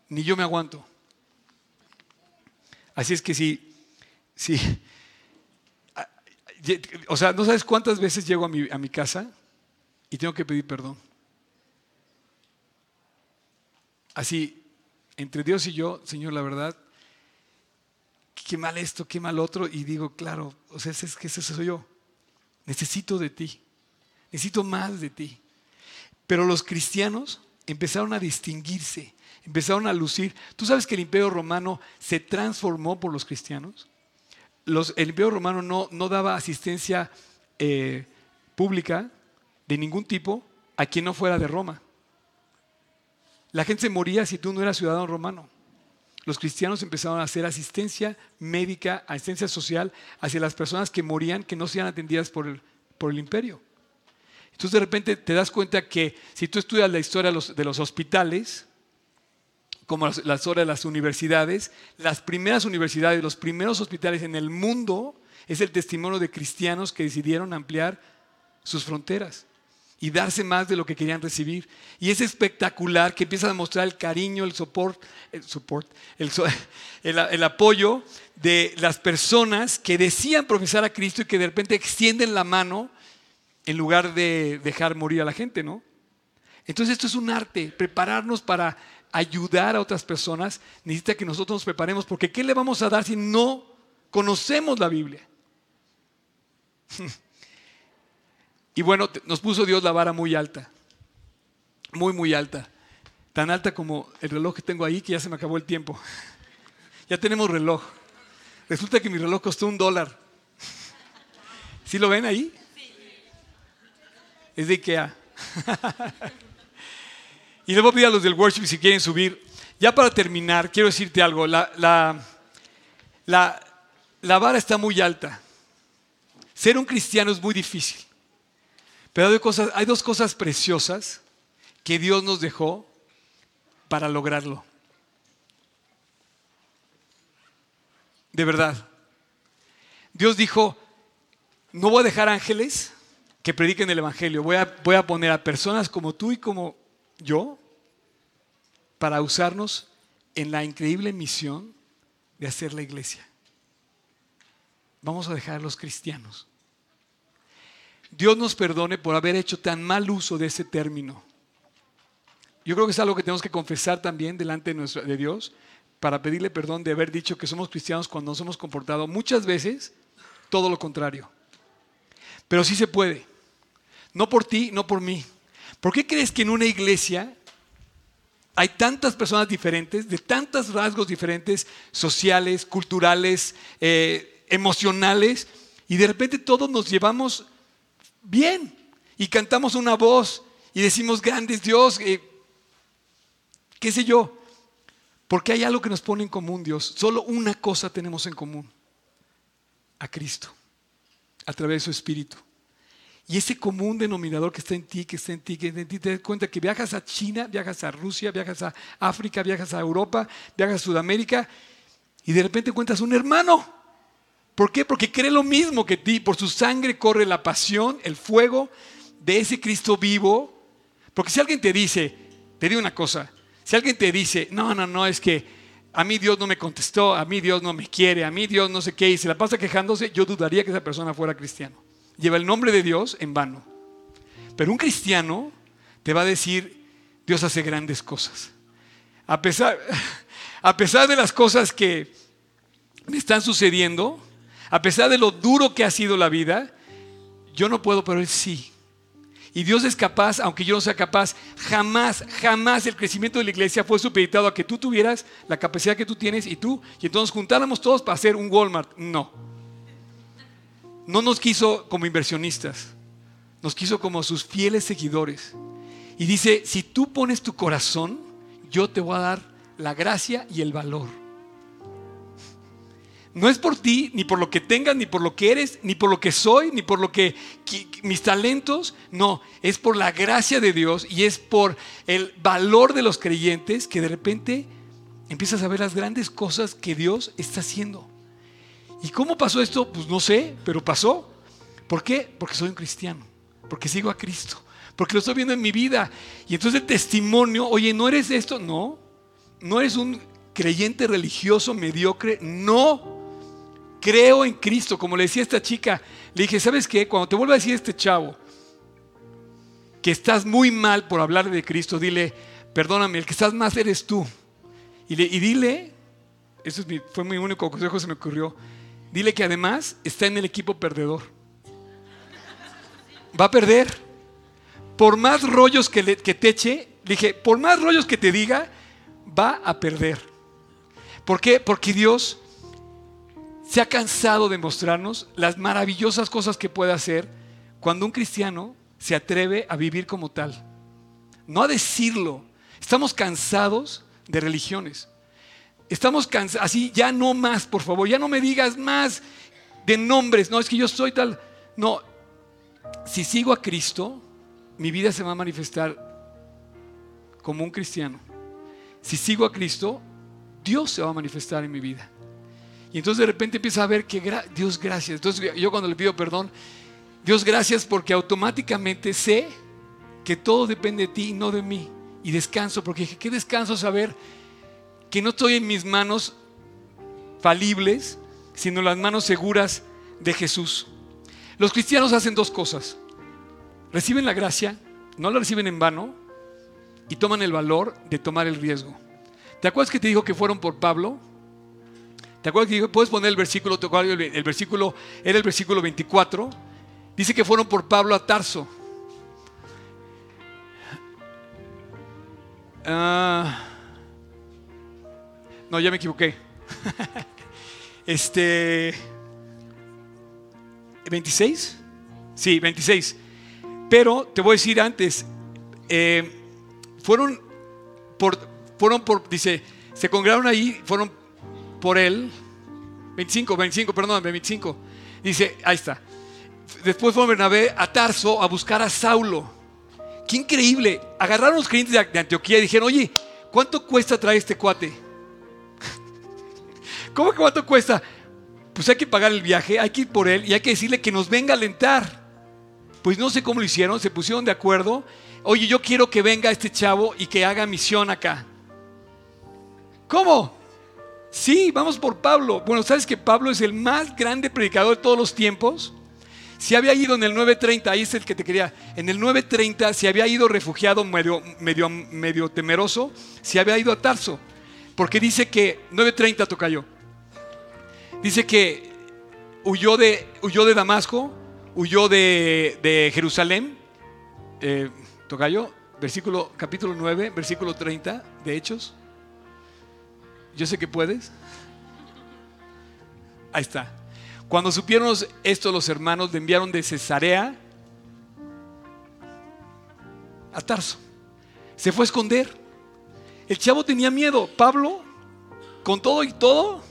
Ni yo me aguanto. Así es que si, si, o sea, no sabes cuántas veces llego a mi, a mi casa y tengo que pedir perdón. Así, entre Dios y yo, Señor, la verdad, qué mal esto, qué mal otro, y digo, claro, o sea, es que ese soy yo. Necesito de ti, necesito más de ti. Pero los cristianos empezaron a distinguirse, empezaron a lucir. ¿Tú sabes que el imperio romano se transformó por los cristianos? el imperio romano no, no daba asistencia eh, pública de ningún tipo a quien no fuera de Roma. La gente se moría si tú no eras ciudadano romano. Los cristianos empezaron a hacer asistencia médica, asistencia social hacia las personas que morían, que no sean atendidas por el, por el imperio. Entonces de repente te das cuenta que si tú estudias la historia de los, hospitales, como la historia de las universidades, las primeras universidades, los primeros hospitales en el mundo es el testimonio de cristianos que decidieron ampliar sus fronteras y darse más de lo que querían recibir. Y es espectacular que empieza a mostrar el cariño, el soporte, el, support, *laughs* el, apoyo de las personas que decían profesar a Cristo y que de repente extienden la mano en lugar de dejar morir a la gente, ¿no? Entonces esto es un arte, prepararnos para ayudar a otras personas, necesita que nosotros nos preparemos, porque ¿qué le vamos a dar si no conocemos la Biblia? *laughs* Y bueno, nos puso Dios la vara muy alta, muy, muy alta. Tan alta como el reloj que tengo ahí que ya se me acabó el tiempo. *laughs* Ya tenemos reloj. Resulta que mi reloj costó un dólar. *laughs* ¿Sí lo ven ahí? Es de Ikea. y les voy a pedir a los del worship si quieren subir. Ya para terminar, quiero decirte algo. La, la, la, vara está muy alta. Ser un cristiano es muy difícil. Pero hay, hay dos cosas preciosas que Dios nos dejó para lograrlo. De verdad. Dios dijo, no voy a dejar ángeles que prediquen el Evangelio. Voy a, voy a poner a personas como tú y como yo para usarnos en la increíble misión de hacer la iglesia. Vamos a dejar a los cristianos. Dios nos perdone por haber hecho tan mal uso de ese término. Yo creo que es algo que tenemos que confesar también delante de, Dios para pedirle perdón de haber dicho que somos cristianos cuando nos hemos comportado muchas veces todo lo contrario. Pero sí se puede. No por ti, no por mí. ¿Por qué crees que en una iglesia hay tantas personas diferentes, de tantos rasgos diferentes, sociales, culturales, eh, emocionales, y de repente todos nos llevamos bien y cantamos una voz y decimos, grande es Dios, eh, qué sé yo, porque hay algo que nos pone en común, Dios. Solo una cosa tenemos en común, a Cristo, a través de su Espíritu. Y ese común denominador que está en ti, que está en ti, que está en ti, te das cuenta que viajas a China, viajas a Rusia, viajas a África, viajas a Europa, viajas a Sudamérica, y de repente encuentras un hermano. ¿Por qué? Porque cree lo mismo que ti. Por su sangre corre la pasión, el fuego de ese Cristo vivo. Porque si alguien te dice, te digo una cosa, si alguien te dice, no, no, no, es que a mí Dios no me contestó, a mí Dios no me quiere, a mí Dios no sé qué, y se la pasa quejándose, yo dudaría que esa persona fuera cristiano. Lleva el nombre de Dios en vano. Pero un cristiano te va a decir, Dios hace grandes cosas. A pesar, *laughs* a pesar de las cosas que me están sucediendo, a pesar de lo duro que ha sido la vida, yo no puedo, pero Él sí. Y Dios es capaz, aunque yo no sea capaz, jamás, jamás el crecimiento de la iglesia fue supeditado a que tú tuvieras la capacidad que tú tienes y tú, y entonces juntáramos todos para hacer un Walmart. No. No nos quiso como inversionistas, nos quiso como sus fieles seguidores. Y dice, si tú pones tu corazón, yo te voy a dar la gracia y el valor. No es por ti, ni por lo que tengas, ni por lo que eres, ni por lo que soy, ni por lo que, mis talentos. No, es por la gracia de Dios y es por el valor de los creyentes que de repente empiezas a ver las grandes cosas que Dios está haciendo. ¿Y cómo pasó esto? Pues no sé, pero pasó. ¿Por qué? Porque soy un cristiano, porque sigo a Cristo, porque lo estoy viendo en mi vida. Y entonces el testimonio, oye, ¿no eres esto? No, no eres un creyente religioso mediocre, no. Creo en Cristo, como le decía a esta chica, le dije, ¿sabes qué? Cuando te vuelva a decir este chavo que estás muy mal por hablar de Cristo, dile, perdóname, el que estás más eres tú. Y, le- y dile, eso fue mi único consejo que se me ocurrió, dile que además está en el equipo perdedor. Va a perder. Por más rollos que, le- que te eche, dije, por más rollos que te diga, va a perder. ¿Por qué? Porque Dios se ha cansado de mostrarnos las maravillosas cosas que puede hacer cuando un cristiano se atreve a vivir como tal. No a decirlo. Estamos cansados de religiones. Estamos cansados, así, ya no más, por favor, ya no me digas más de nombres. No, es que yo soy tal. No, si sigo a Cristo, mi vida se va a manifestar como un cristiano. Si sigo a Cristo, Dios se va a manifestar en mi vida. Y entonces de repente empieza a ver que gra- Dios gracias. Entonces yo cuando le pido perdón, Dios gracias porque automáticamente sé que todo depende de ti y no de mí. Y descanso, porque dije, qué descanso saber que no estoy en mis manos falibles, sino las manos seguras de Jesús. Los cristianos hacen dos cosas. Reciben la gracia, no la reciben en vano, y toman el valor de tomar el riesgo. ¿Te acuerdas que te dijo que fueron por Pablo? ¿Te acuerdas que dijo, puedes poner el versículo, el versículo, era el versículo 24, Dice que fueron por Pablo a Tarso. Ah, no, ya me equivoqué. *laughs* este. ¿26? Sí, 26. Pero te voy a decir antes, eh, fueron por, fueron por, dice, se congregaron ahí, fueron por él, 25, 25, perdón, 25. Dice, ahí está. Después fue Bernabé a Tarso a buscar a Saulo. Qué increíble. Agarraron los creyentes de Antioquía y dijeron, oye, ¿cuánto cuesta traer este cuate? *laughs* ¿Cómo que cuánto cuesta? Pues hay que pagar el viaje, hay que ir por él y hay que decirle que nos venga a alentar. Pues no sé cómo lo hicieron, se pusieron de acuerdo. Oye, yo quiero que venga este chavo y que haga misión acá. ¿Cómo? Sí, vamos por Pablo. Bueno, ¿sabes que Pablo es el más grande predicador de todos los tiempos? Si había ido en el 930, ahí es el que te quería. En el 930 se había ido refugiado medio, medio, medio temeroso, se había ido a Tarso. Porque dice que 930 tocayo. Dice que huyó de, huyó de Damasco, huyó de, Jerusalén. Eh, tocayo, versículo, capítulo 9, versículo 30 de Hechos. Yo sé que puedes. Ahí está. Cuando supieron esto los hermanos le enviaron de Cesarea a Tarso. Se fue a esconder. El chavo tenía miedo. Pablo, con todo y todo,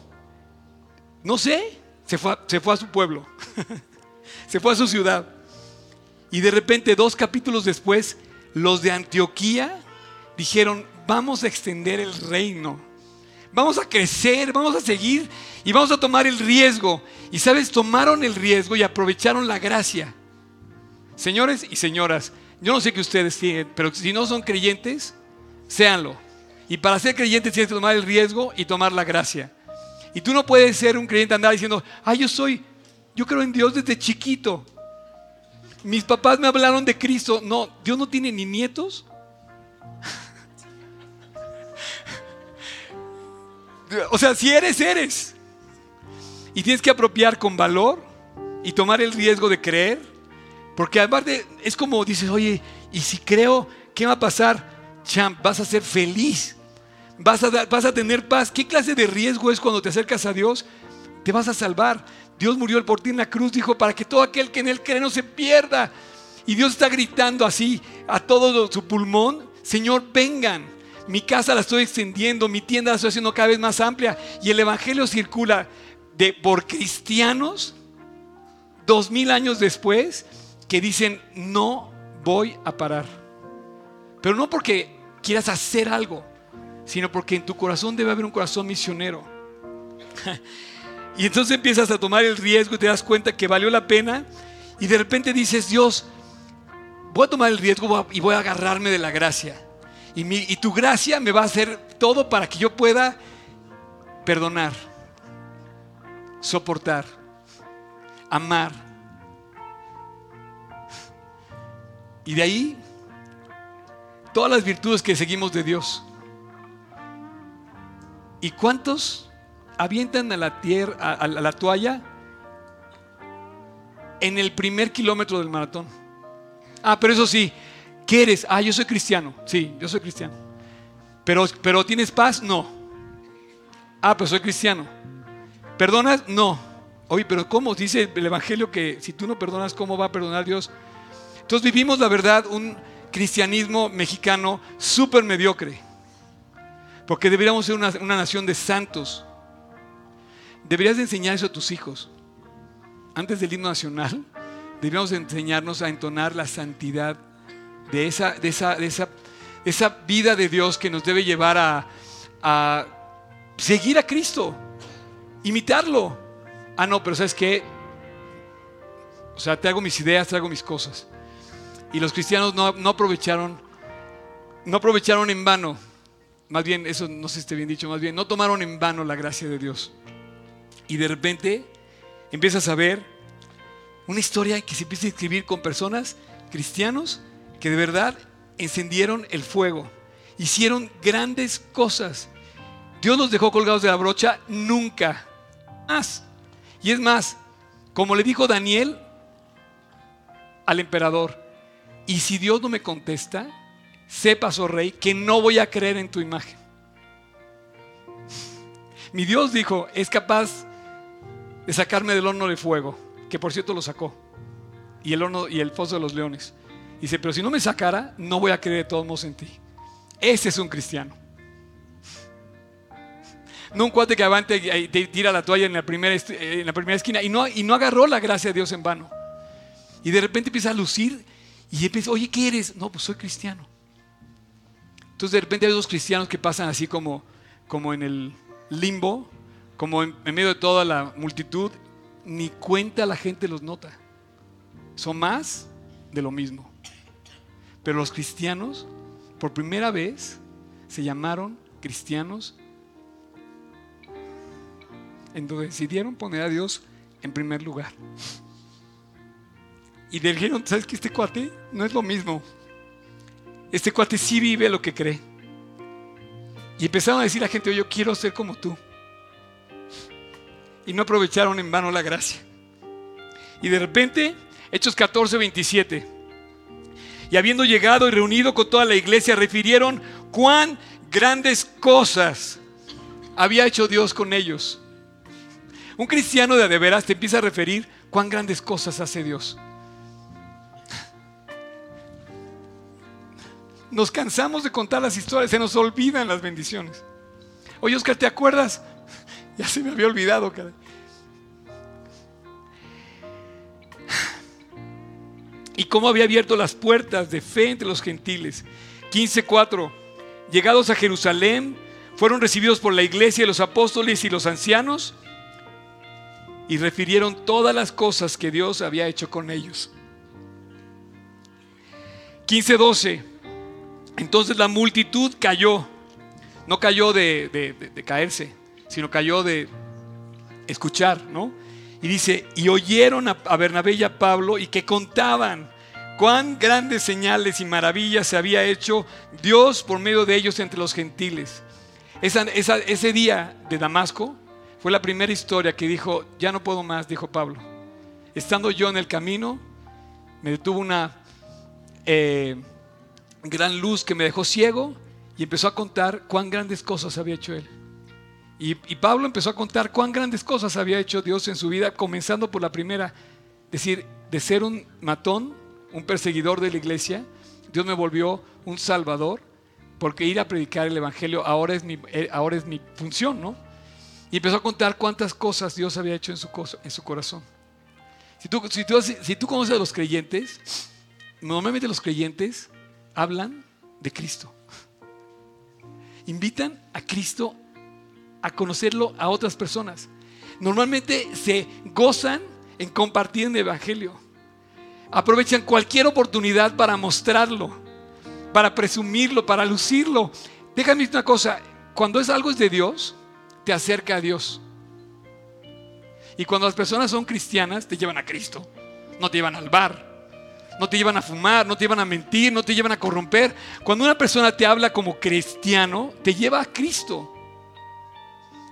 no sé, se fue, se fue a su pueblo. *laughs* se fue a su ciudad. Y de repente, dos capítulos después, los de Antioquía dijeron, vamos a extender el reino. Vamos a crecer, vamos a seguir y vamos a tomar el riesgo. Y sabes, tomaron el riesgo y aprovecharon la gracia. Señores y señoras, yo no sé qué ustedes tienen, pero si no son creyentes, séanlo. Y para ser creyentes tienes que tomar el riesgo y tomar la gracia. Y tú no puedes ser un creyente andar diciendo, ah, yo soy, yo creo en Dios desde chiquito. Mis papás me hablaron de Cristo. No, Dios no tiene ni nietos. O sea, si eres, eres. Y tienes que apropiar con valor y tomar el riesgo de creer. Porque aparte es como dices, oye, y si creo, ¿qué va a pasar? Champ, vas a ser feliz. Vas a, vas a tener paz. ¿Qué clase de riesgo es cuando te acercas a Dios? Te vas a salvar. Dios murió por ti en la cruz, dijo, para que todo aquel que en él cree no se pierda. Y Dios está gritando así a todo su pulmón, Señor, vengan. Mi casa la estoy extendiendo, mi tienda la estoy haciendo cada vez más amplia y el Evangelio circula de, por cristianos dos mil años después que dicen, no voy a parar. Pero no porque quieras hacer algo, sino porque en tu corazón debe haber un corazón misionero. *laughs* y entonces empiezas a tomar el riesgo y te das cuenta que valió la pena y de repente dices, Dios, voy a tomar el riesgo y voy a agarrarme de la gracia. Y, tu gracia me va a hacer todo para que yo pueda perdonar, soportar, amar. Y de ahí, todas las virtudes que seguimos de Dios. ¿Y cuántos avientan a la, tierra, a la toalla en el primer kilómetro del maratón? Ah, pero eso sí, ¿Qué eres? Ah, yo soy cristiano. Sí, yo soy cristiano. Pero, pero ¿tienes paz? No. Ah, pues soy cristiano. ¿Perdonas? No. Oye, pero ¿cómo? Dice el Evangelio que si tú no perdonas, ¿cómo va a perdonar Dios? Entonces vivimos, la verdad, un cristianismo mexicano súper mediocre. Porque deberíamos ser una, una, nación de santos. Deberías enseñar eso a tus hijos. Antes del himno nacional, deberíamos enseñarnos a entonar la santidad de esa, de esa, de esa, vida de Dios que nos debe llevar a, a seguir a Cristo, imitarlo. Ah, no, pero ¿sabes qué? O sea, te hago mis ideas, te hago mis cosas. Y los cristianos no, no aprovecharon, no aprovecharon en vano, más bien, eso no sé si esté bien dicho, más bien, no tomaron en vano la gracia de Dios. Y de repente empiezas a ver una historia que se empieza a escribir con personas, cristianos, que de verdad encendieron el fuego, hicieron grandes cosas. Dios los dejó colgados de la brocha nunca más. Y es más, como le dijo Daniel, al emperador, y si Dios no me contesta, sepas, oh rey, que no voy a creer en tu imagen. Mi Dios dijo, es capaz de sacarme del horno de fuego, que por cierto lo sacó, y el horno y el foso de los leones. Dice, pero si no me sacara, no voy a creer de todos modos en ti. Ese es un cristiano. No un cuate que avante y tira la toalla en la primera, en la primera esquina y no, y no agarró la gracia de Dios en vano. Y de repente empieza a lucir y empieza, oye, ¿qué eres? No, pues soy cristiano. Entonces de repente hay dos cristianos que pasan así como, como en el limbo, como en, en medio de toda la multitud, ni cuenta la gente los nota. Son más de lo mismo. Pero los cristianos, por primera vez, se llamaron cristianos en donde decidieron poner a Dios en primer lugar. Y le dijeron, ¿sabes que este cuate no es lo mismo? Este cuate sí vive lo que cree. Y empezaron a decir a la gente, "Oye, yo quiero ser como tú. Y no aprovecharon en vano la gracia. Y de repente, Hechos 14, 27. Y habiendo llegado y reunido con toda la iglesia, refirieron cuán grandes cosas había hecho Dios con ellos. Un cristiano de a de veras te empieza a referir cuán grandes cosas hace Dios. Nos cansamos de contar las historias, se nos olvidan las bendiciones. Oye, Oscar, ¿te acuerdas? Ya se me había olvidado, caray. Y cómo había abierto las puertas de fe entre los gentiles. 15:4. Llegados a Jerusalén, fueron recibidos por la iglesia los apóstoles y los ancianos y refirieron todas las cosas que Dios había hecho con ellos. 15:12. Entonces la multitud cayó. No cayó de- de caerse, sino cayó de escuchar, ¿no? Y dice, y oyeron a, Bernabé y a Pablo y que contaban cuán grandes señales y maravillas se había hecho Dios por medio de ellos entre los gentiles. Esa- ese día de Damasco fue la primera historia que dijo, ya no puedo más, dijo Pablo. Estando yo en el camino, me detuvo una eh, gran luz que me dejó ciego y empezó a contar cuán grandes cosas había hecho él. Y, Pablo empezó a contar cuán grandes cosas había hecho Dios en su vida, comenzando por la primera, decir, de ser un matón, un perseguidor de la iglesia, Dios me volvió un salvador, porque ir a predicar el evangelio ahora es mi, eh, función, ¿no? Y empezó a contar cuántas cosas Dios había hecho en su, corazón. Si tú, si, tú, si conoces a los creyentes, normalmente los creyentes hablan de Cristo. Invitan a Cristo a conocerlo a otras personas. Normalmente se gozan en compartir el Evangelio. Aprovechan cualquier oportunidad para mostrarlo, para presumirlo, para lucirlo. Déjame decirte una cosa, cuando es algo es de Dios, te acerca a Dios. Y cuando las personas son cristianas, te llevan a Cristo, no te llevan al bar, no te llevan a fumar, no te llevan a mentir, no te llevan a corromper. Cuando una persona te habla como cristiano, te lleva a Cristo.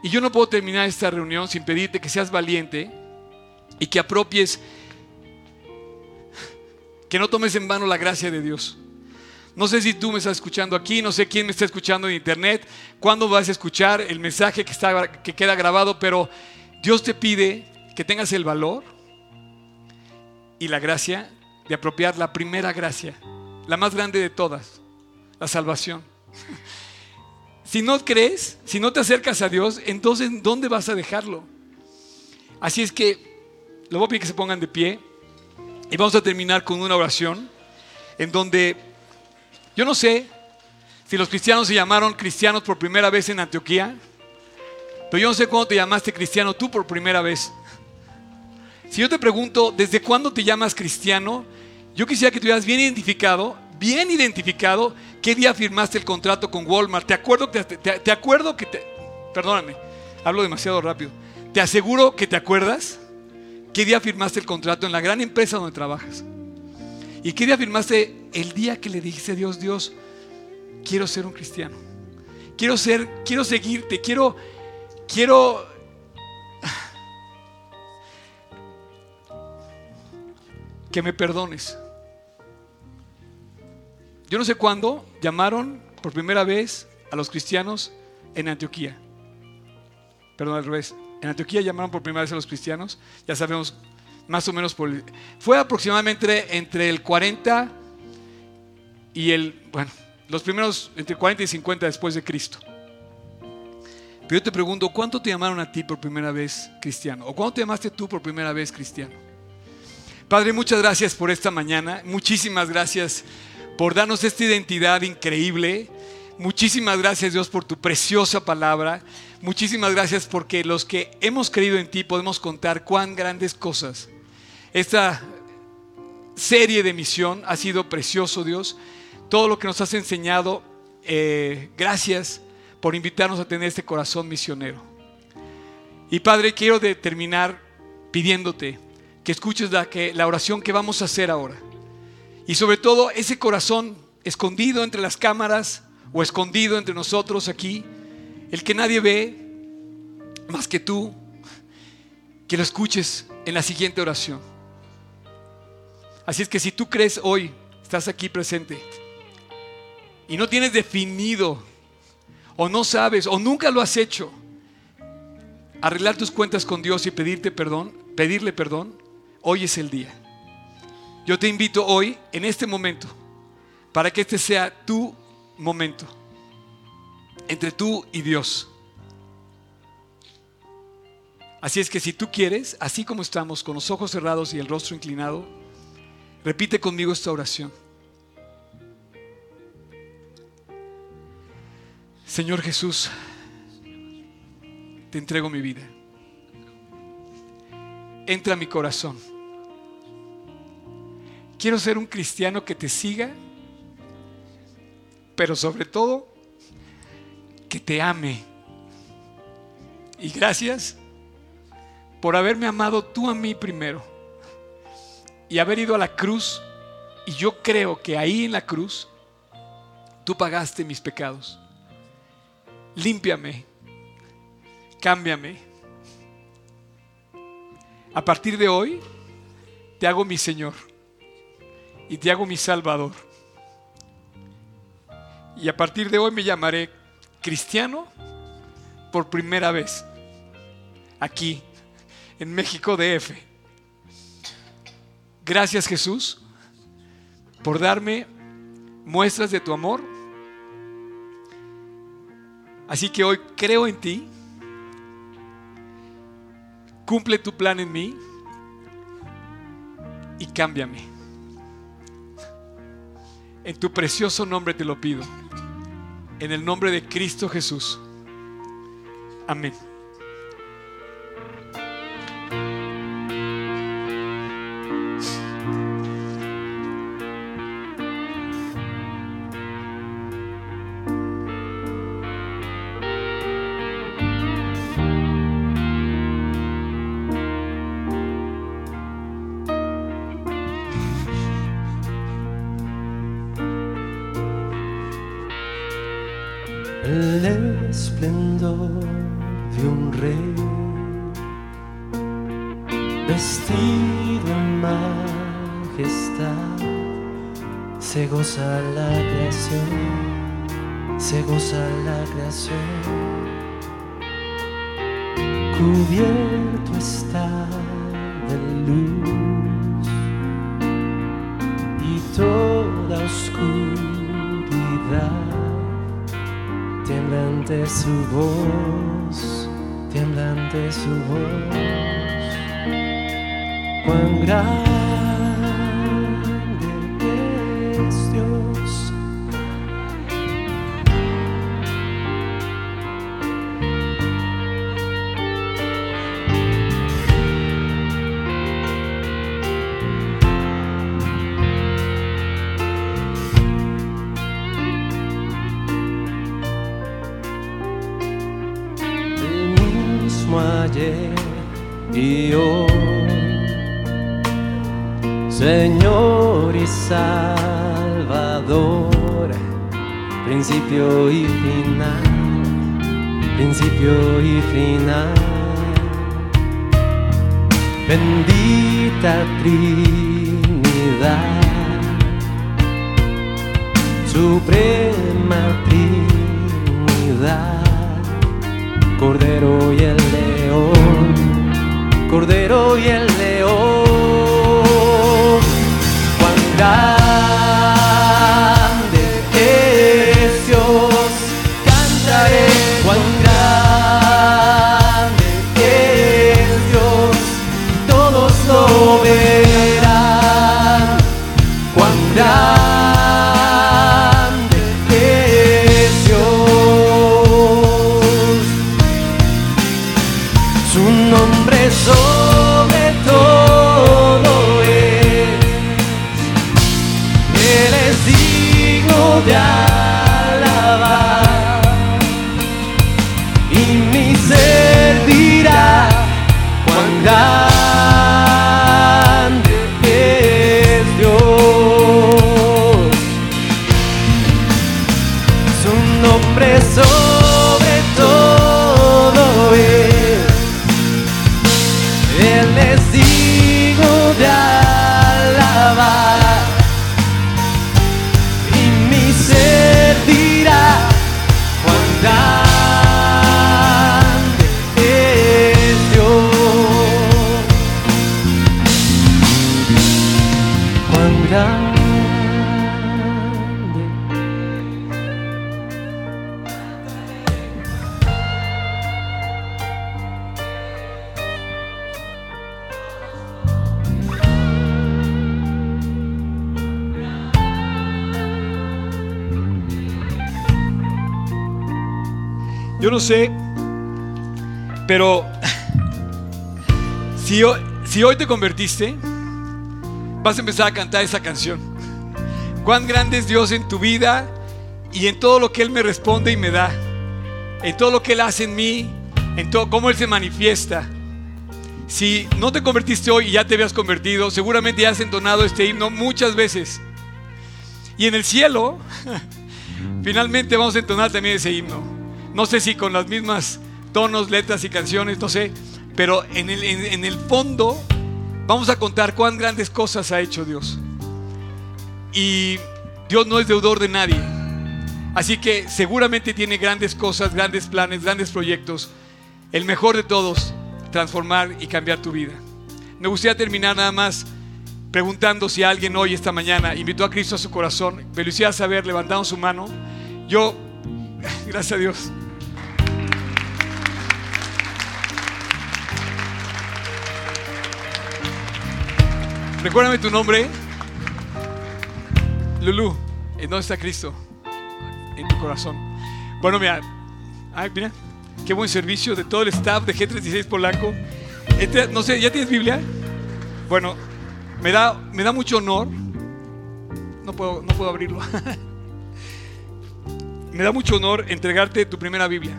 Y yo no puedo terminar esta reunión sin pedirte que seas valiente y que apropies, que no tomes en vano la gracia de Dios. No sé si tú me estás escuchando aquí, no sé quién me está escuchando en internet, cuándo vas a escuchar el mensaje que, está, que queda grabado, pero Dios te pide que tengas el valor y la gracia de apropiar la primera gracia, la más grande de todas, la salvación. Si no crees, si no te acercas a Dios, entonces ¿dónde vas a dejarlo? Así es que le voy a que se pongan de pie y vamos a terminar con una oración en donde yo no sé si los cristianos se llamaron cristianos por primera vez en Antioquía, pero yo no sé cuándo te llamaste cristiano tú por primera vez. Si yo te pregunto, ¿desde cuándo te llamas cristiano? Yo quisiera que tuvieras bien identificado, bien identificado, qué día firmaste el contrato con Walmart. Te acuerdo te, te- te acuerdo que te, perdóname, hablo demasiado rápido. Te aseguro que te acuerdas qué día firmaste el contrato en la gran empresa donde trabajas. ¿Y qué día firmaste el día que le dijiste a Dios, Dios, quiero ser un cristiano? Quiero ser, quiero seguirte, quiero, quiero *sighs* que me perdones. Yo no sé cuándo llamaron por primera vez a los cristianos en Antioquía. Perdón, al revés. En Antioquía llamaron por primera vez a los cristianos. Ya sabemos más o menos por... Fue aproximadamente entre el 40 y el... Bueno, los primeros entre 40 y 50 después de Cristo. Pero yo te pregunto, ¿cuánto te llamaron a ti por primera vez cristiano? ¿O cuándo te llamaste tú por primera vez cristiano? Padre, muchas gracias por esta mañana. Muchísimas gracias por darnos esta identidad increíble. Muchísimas gracias Dios por tu preciosa palabra. Muchísimas gracias porque los que hemos creído en ti podemos contar cuán grandes cosas. Esta serie de misión ha sido precioso Dios. Todo lo que nos has enseñado, eh, gracias por invitarnos a tener este corazón misionero. Y Padre, quiero terminar pidiéndote que escuches la oración que vamos a hacer ahora. Y sobre todo ese corazón escondido entre las cámaras o escondido entre nosotros aquí, el que nadie ve más que tú, que lo escuches en la siguiente oración. Así es que si tú crees hoy, estás aquí presente y no tienes definido o no sabes o nunca lo has hecho, arreglar tus cuentas con Dios y pedirte perdón, pedirle perdón, hoy es el día. Yo te invito hoy, en este momento, para que este sea tu momento, entre tú y Dios. Así es que si tú quieres, así como estamos, con los ojos cerrados y el rostro inclinado, repite conmigo esta oración. Señor Jesús, te entrego mi vida. Entra a mi corazón. Quiero ser un cristiano que te siga, pero sobre todo que te ame. Y gracias por haberme amado tú a mí primero y haber ido a la cruz. Y yo creo que ahí en la cruz tú pagaste mis pecados. Límpiame, cámbiame. A partir de hoy te hago mi Señor y te hago mi Salvador. Y a partir de hoy me llamaré cristiano por primera vez aquí en México DF. Gracias Jesús por darme muestras de tu amor. Así que hoy creo en ti. Cumple tu plan en mí y cámbiame. En tu precioso nombre te lo pido. En el nombre de Cristo Jesús. Amén. Si hoy, te convertiste, vas a empezar a cantar esa canción. Cuán grande es Dios en tu vida y en todo lo que Él me responde y me da. En todo lo que Él hace en mí, en todo cómo Él se manifiesta. Si no te convertiste hoy y ya te habías convertido, seguramente ya has entonado este himno muchas veces. Y en el cielo, *laughs* finalmente vamos a entonar también ese himno. No sé si con las mismas tonos, letras y canciones, no sé. Pero en el, en- el fondo vamos a contar cuán grandes cosas ha hecho Dios. Y Dios no es deudor de nadie. Así que seguramente tiene grandes cosas, grandes planes, grandes proyectos. El mejor de todos, transformar y cambiar tu vida. Me gustaría terminar nada más preguntando si alguien hoy, esta mañana, invitó a Cristo a su corazón. Me lo hiciera saber levantando su mano. Yo, *laughs* gracias a Dios. Recuérdame tu nombre. Lulu, ¿en dónde está Cristo? En tu corazón. Bueno, mira, ay, mira, qué buen servicio de todo el staff de G36 Polanco. Este, no sé, ¿ya tienes Biblia? Bueno, me da, me da mucho honor. No puedo, no puedo abrirlo. *laughs* me da mucho honor entregarte tu primera Biblia.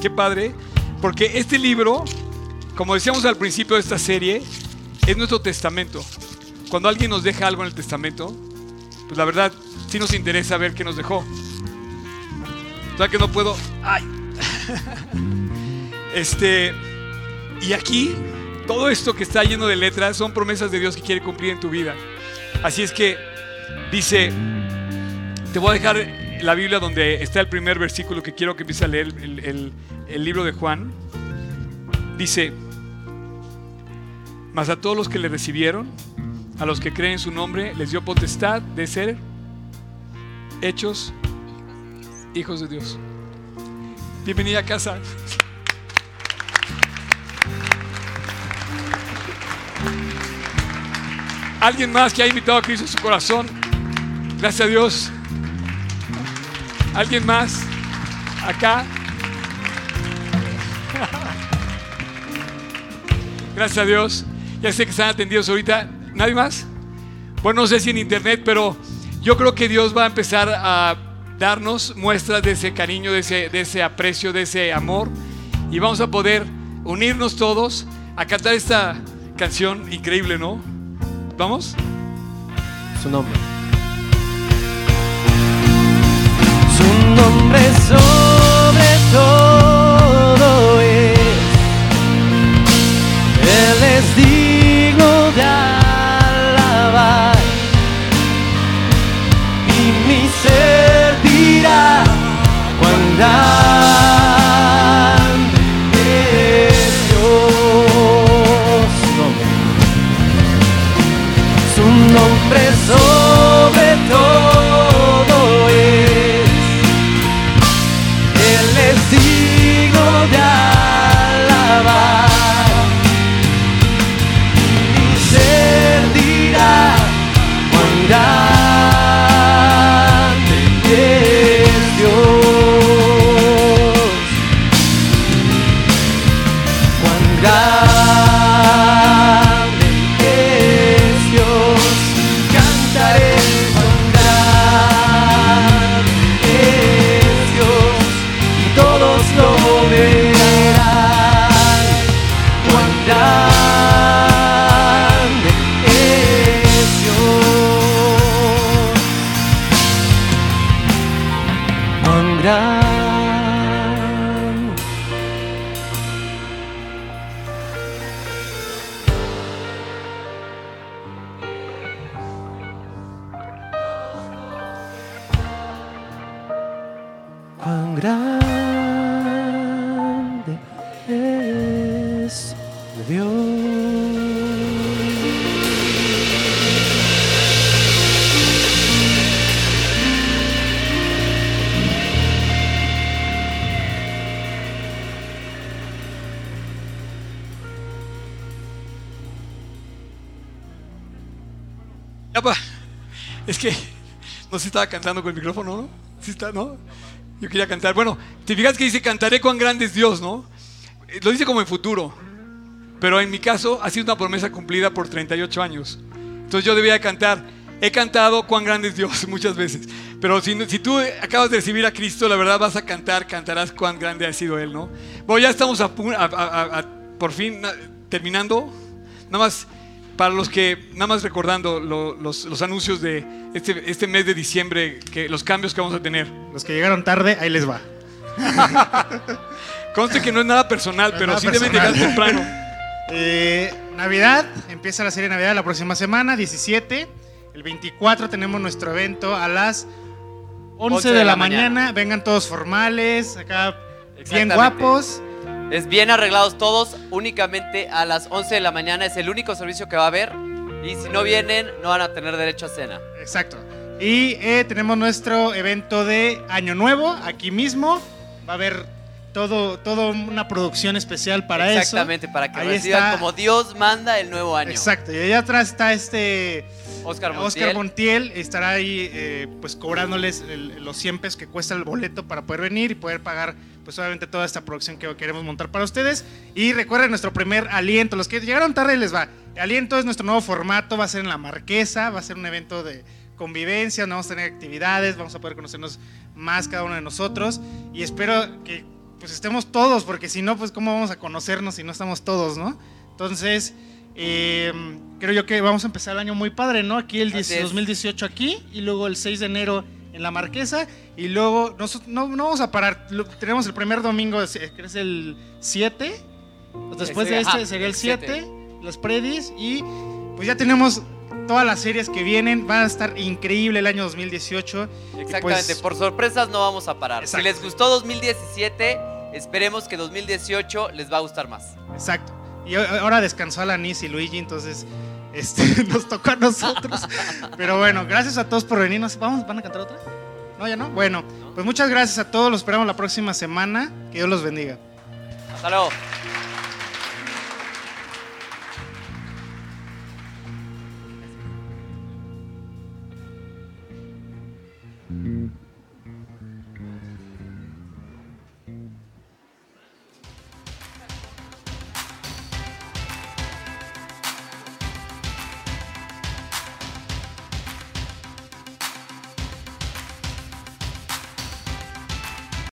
Qué padre, porque este libro, como decíamos al principio de esta serie, es nuestro testamento. Cuando alguien nos deja algo en el testamento, pues la verdad sí nos interesa ver qué nos dejó. O sea que no puedo. ¡Ay! *laughs* Este. Y aquí, todo esto que está lleno de letras son promesas de Dios que quiere cumplir en tu vida. Así es que dice: Te voy a dejar la Biblia donde está el primer versículo que quiero que empieces a leer el- el libro de Juan. Dice: Mas a todos los que le recibieron, a los que creen en su nombre, les dio potestad de ser hechos hijos de Dios. Bienvenida a casa. Alguien más que ha invitado a Cristo a su corazón. Gracias a Dios. Alguien más acá. Gracias a Dios. Ya sé que están atendidos ahorita. ¿Nadie más? Bueno, no sé si en internet, pero yo creo que Dios va a empezar a darnos muestras de ese cariño, de ese, de ese aprecio, de ese amor. Y vamos a poder unirnos todos a cantar esta canción increíble, ¿no? ¿Vamos? su nombre. Su nombre sobre todo grande Ya, pa. Es que no se estaba cantando con el micrófono, ¿no? Sí está, ¿no? Yo quería cantar. Bueno, te fijas que dice cantaré cuán grande es Dios, ¿no? Eh, Lo dice como en futuro. Pero en mi caso ha sido una promesa cumplida por 38 años. Entonces yo debía cantar. He cantado cuán grande es Dios *laughs* muchas veces. Pero si, tú acabas de recibir a Cristo, la verdad vas a cantar, cantarás cuán grande ha sido Él, ¿no? Bueno, ya estamos a a- a- por fin na- terminando. Nada más para los que, nada más recordando lo- los, los anuncios de este, este mes de diciembre, que, los cambios que vamos a tener. Los que llegaron tarde, ahí les va. *laughs* Conste que no es nada personal, No pero nada sí deben llegar temprano. *laughs* Eh, Navidad, empieza la serie de Navidad la próxima semana, 17. El 24 tenemos nuestro evento a las 11, de, la, mañana. Vengan todos formales, acá bien guapos. Es bien arreglados todos, únicamente a las 11 de la mañana es el único servicio que va a haber. Y si no vienen, no van a tener derecho a cena. Exacto. Y eh, tenemos nuestro evento de Año Nuevo aquí mismo. Va a haber todo, todo una producción especial para eso. Exactamente, para que Ahí reciban está. como Dios manda el nuevo año. Exacto. Y allá atrás está este Oscar Montiel. Oscar Montiel. Estará ahí eh, pues cobrándoles el- los 100 pesos que cuesta el boleto para poder venir y poder pagar pues obviamente toda esta producción que queremos montar para ustedes. Y recuerden nuestro primer aliento. Los que llegaron tarde les va. Aliento es nuestro nuevo formato. Va a ser en la Marquesa. Va a ser un evento de convivencia. Vamos a tener actividades. Vamos a poder conocernos más cada uno de nosotros. Y espero que pues estemos todos. Porque si no, pues cómo vamos a conocernos si no estamos todos, ¿no? Entonces... eh, creo yo que vamos a empezar el año muy padre, ¿no? Aquí el Así 10 es. 2018 aquí y luego el 6 de enero en la Marquesa y luego nos- no, no vamos a parar. Lo- tenemos el primer domingo, eh, que es el 7. Pues Después de este sería el el 7, las predis y pues ya tenemos todas las series que vienen. Va a estar increíble el año 2018. y Exactamente, pues- por sorpresas no vamos a parar. Exacto. Si les gustó 2017, esperemos que 2018 les va a gustar más. Exacto. Y ahora descansó Alanis y Luigi, entonces este, *laughs* nos tocó a nosotros. Pero bueno, gracias a todos por venirnos. ¿Vamos? ¿Van a cantar otra? No, ya no. Bueno, pues muchas gracias a todos. Los esperamos la próxima semana. Que Dios los bendiga. Hasta luego. Mm.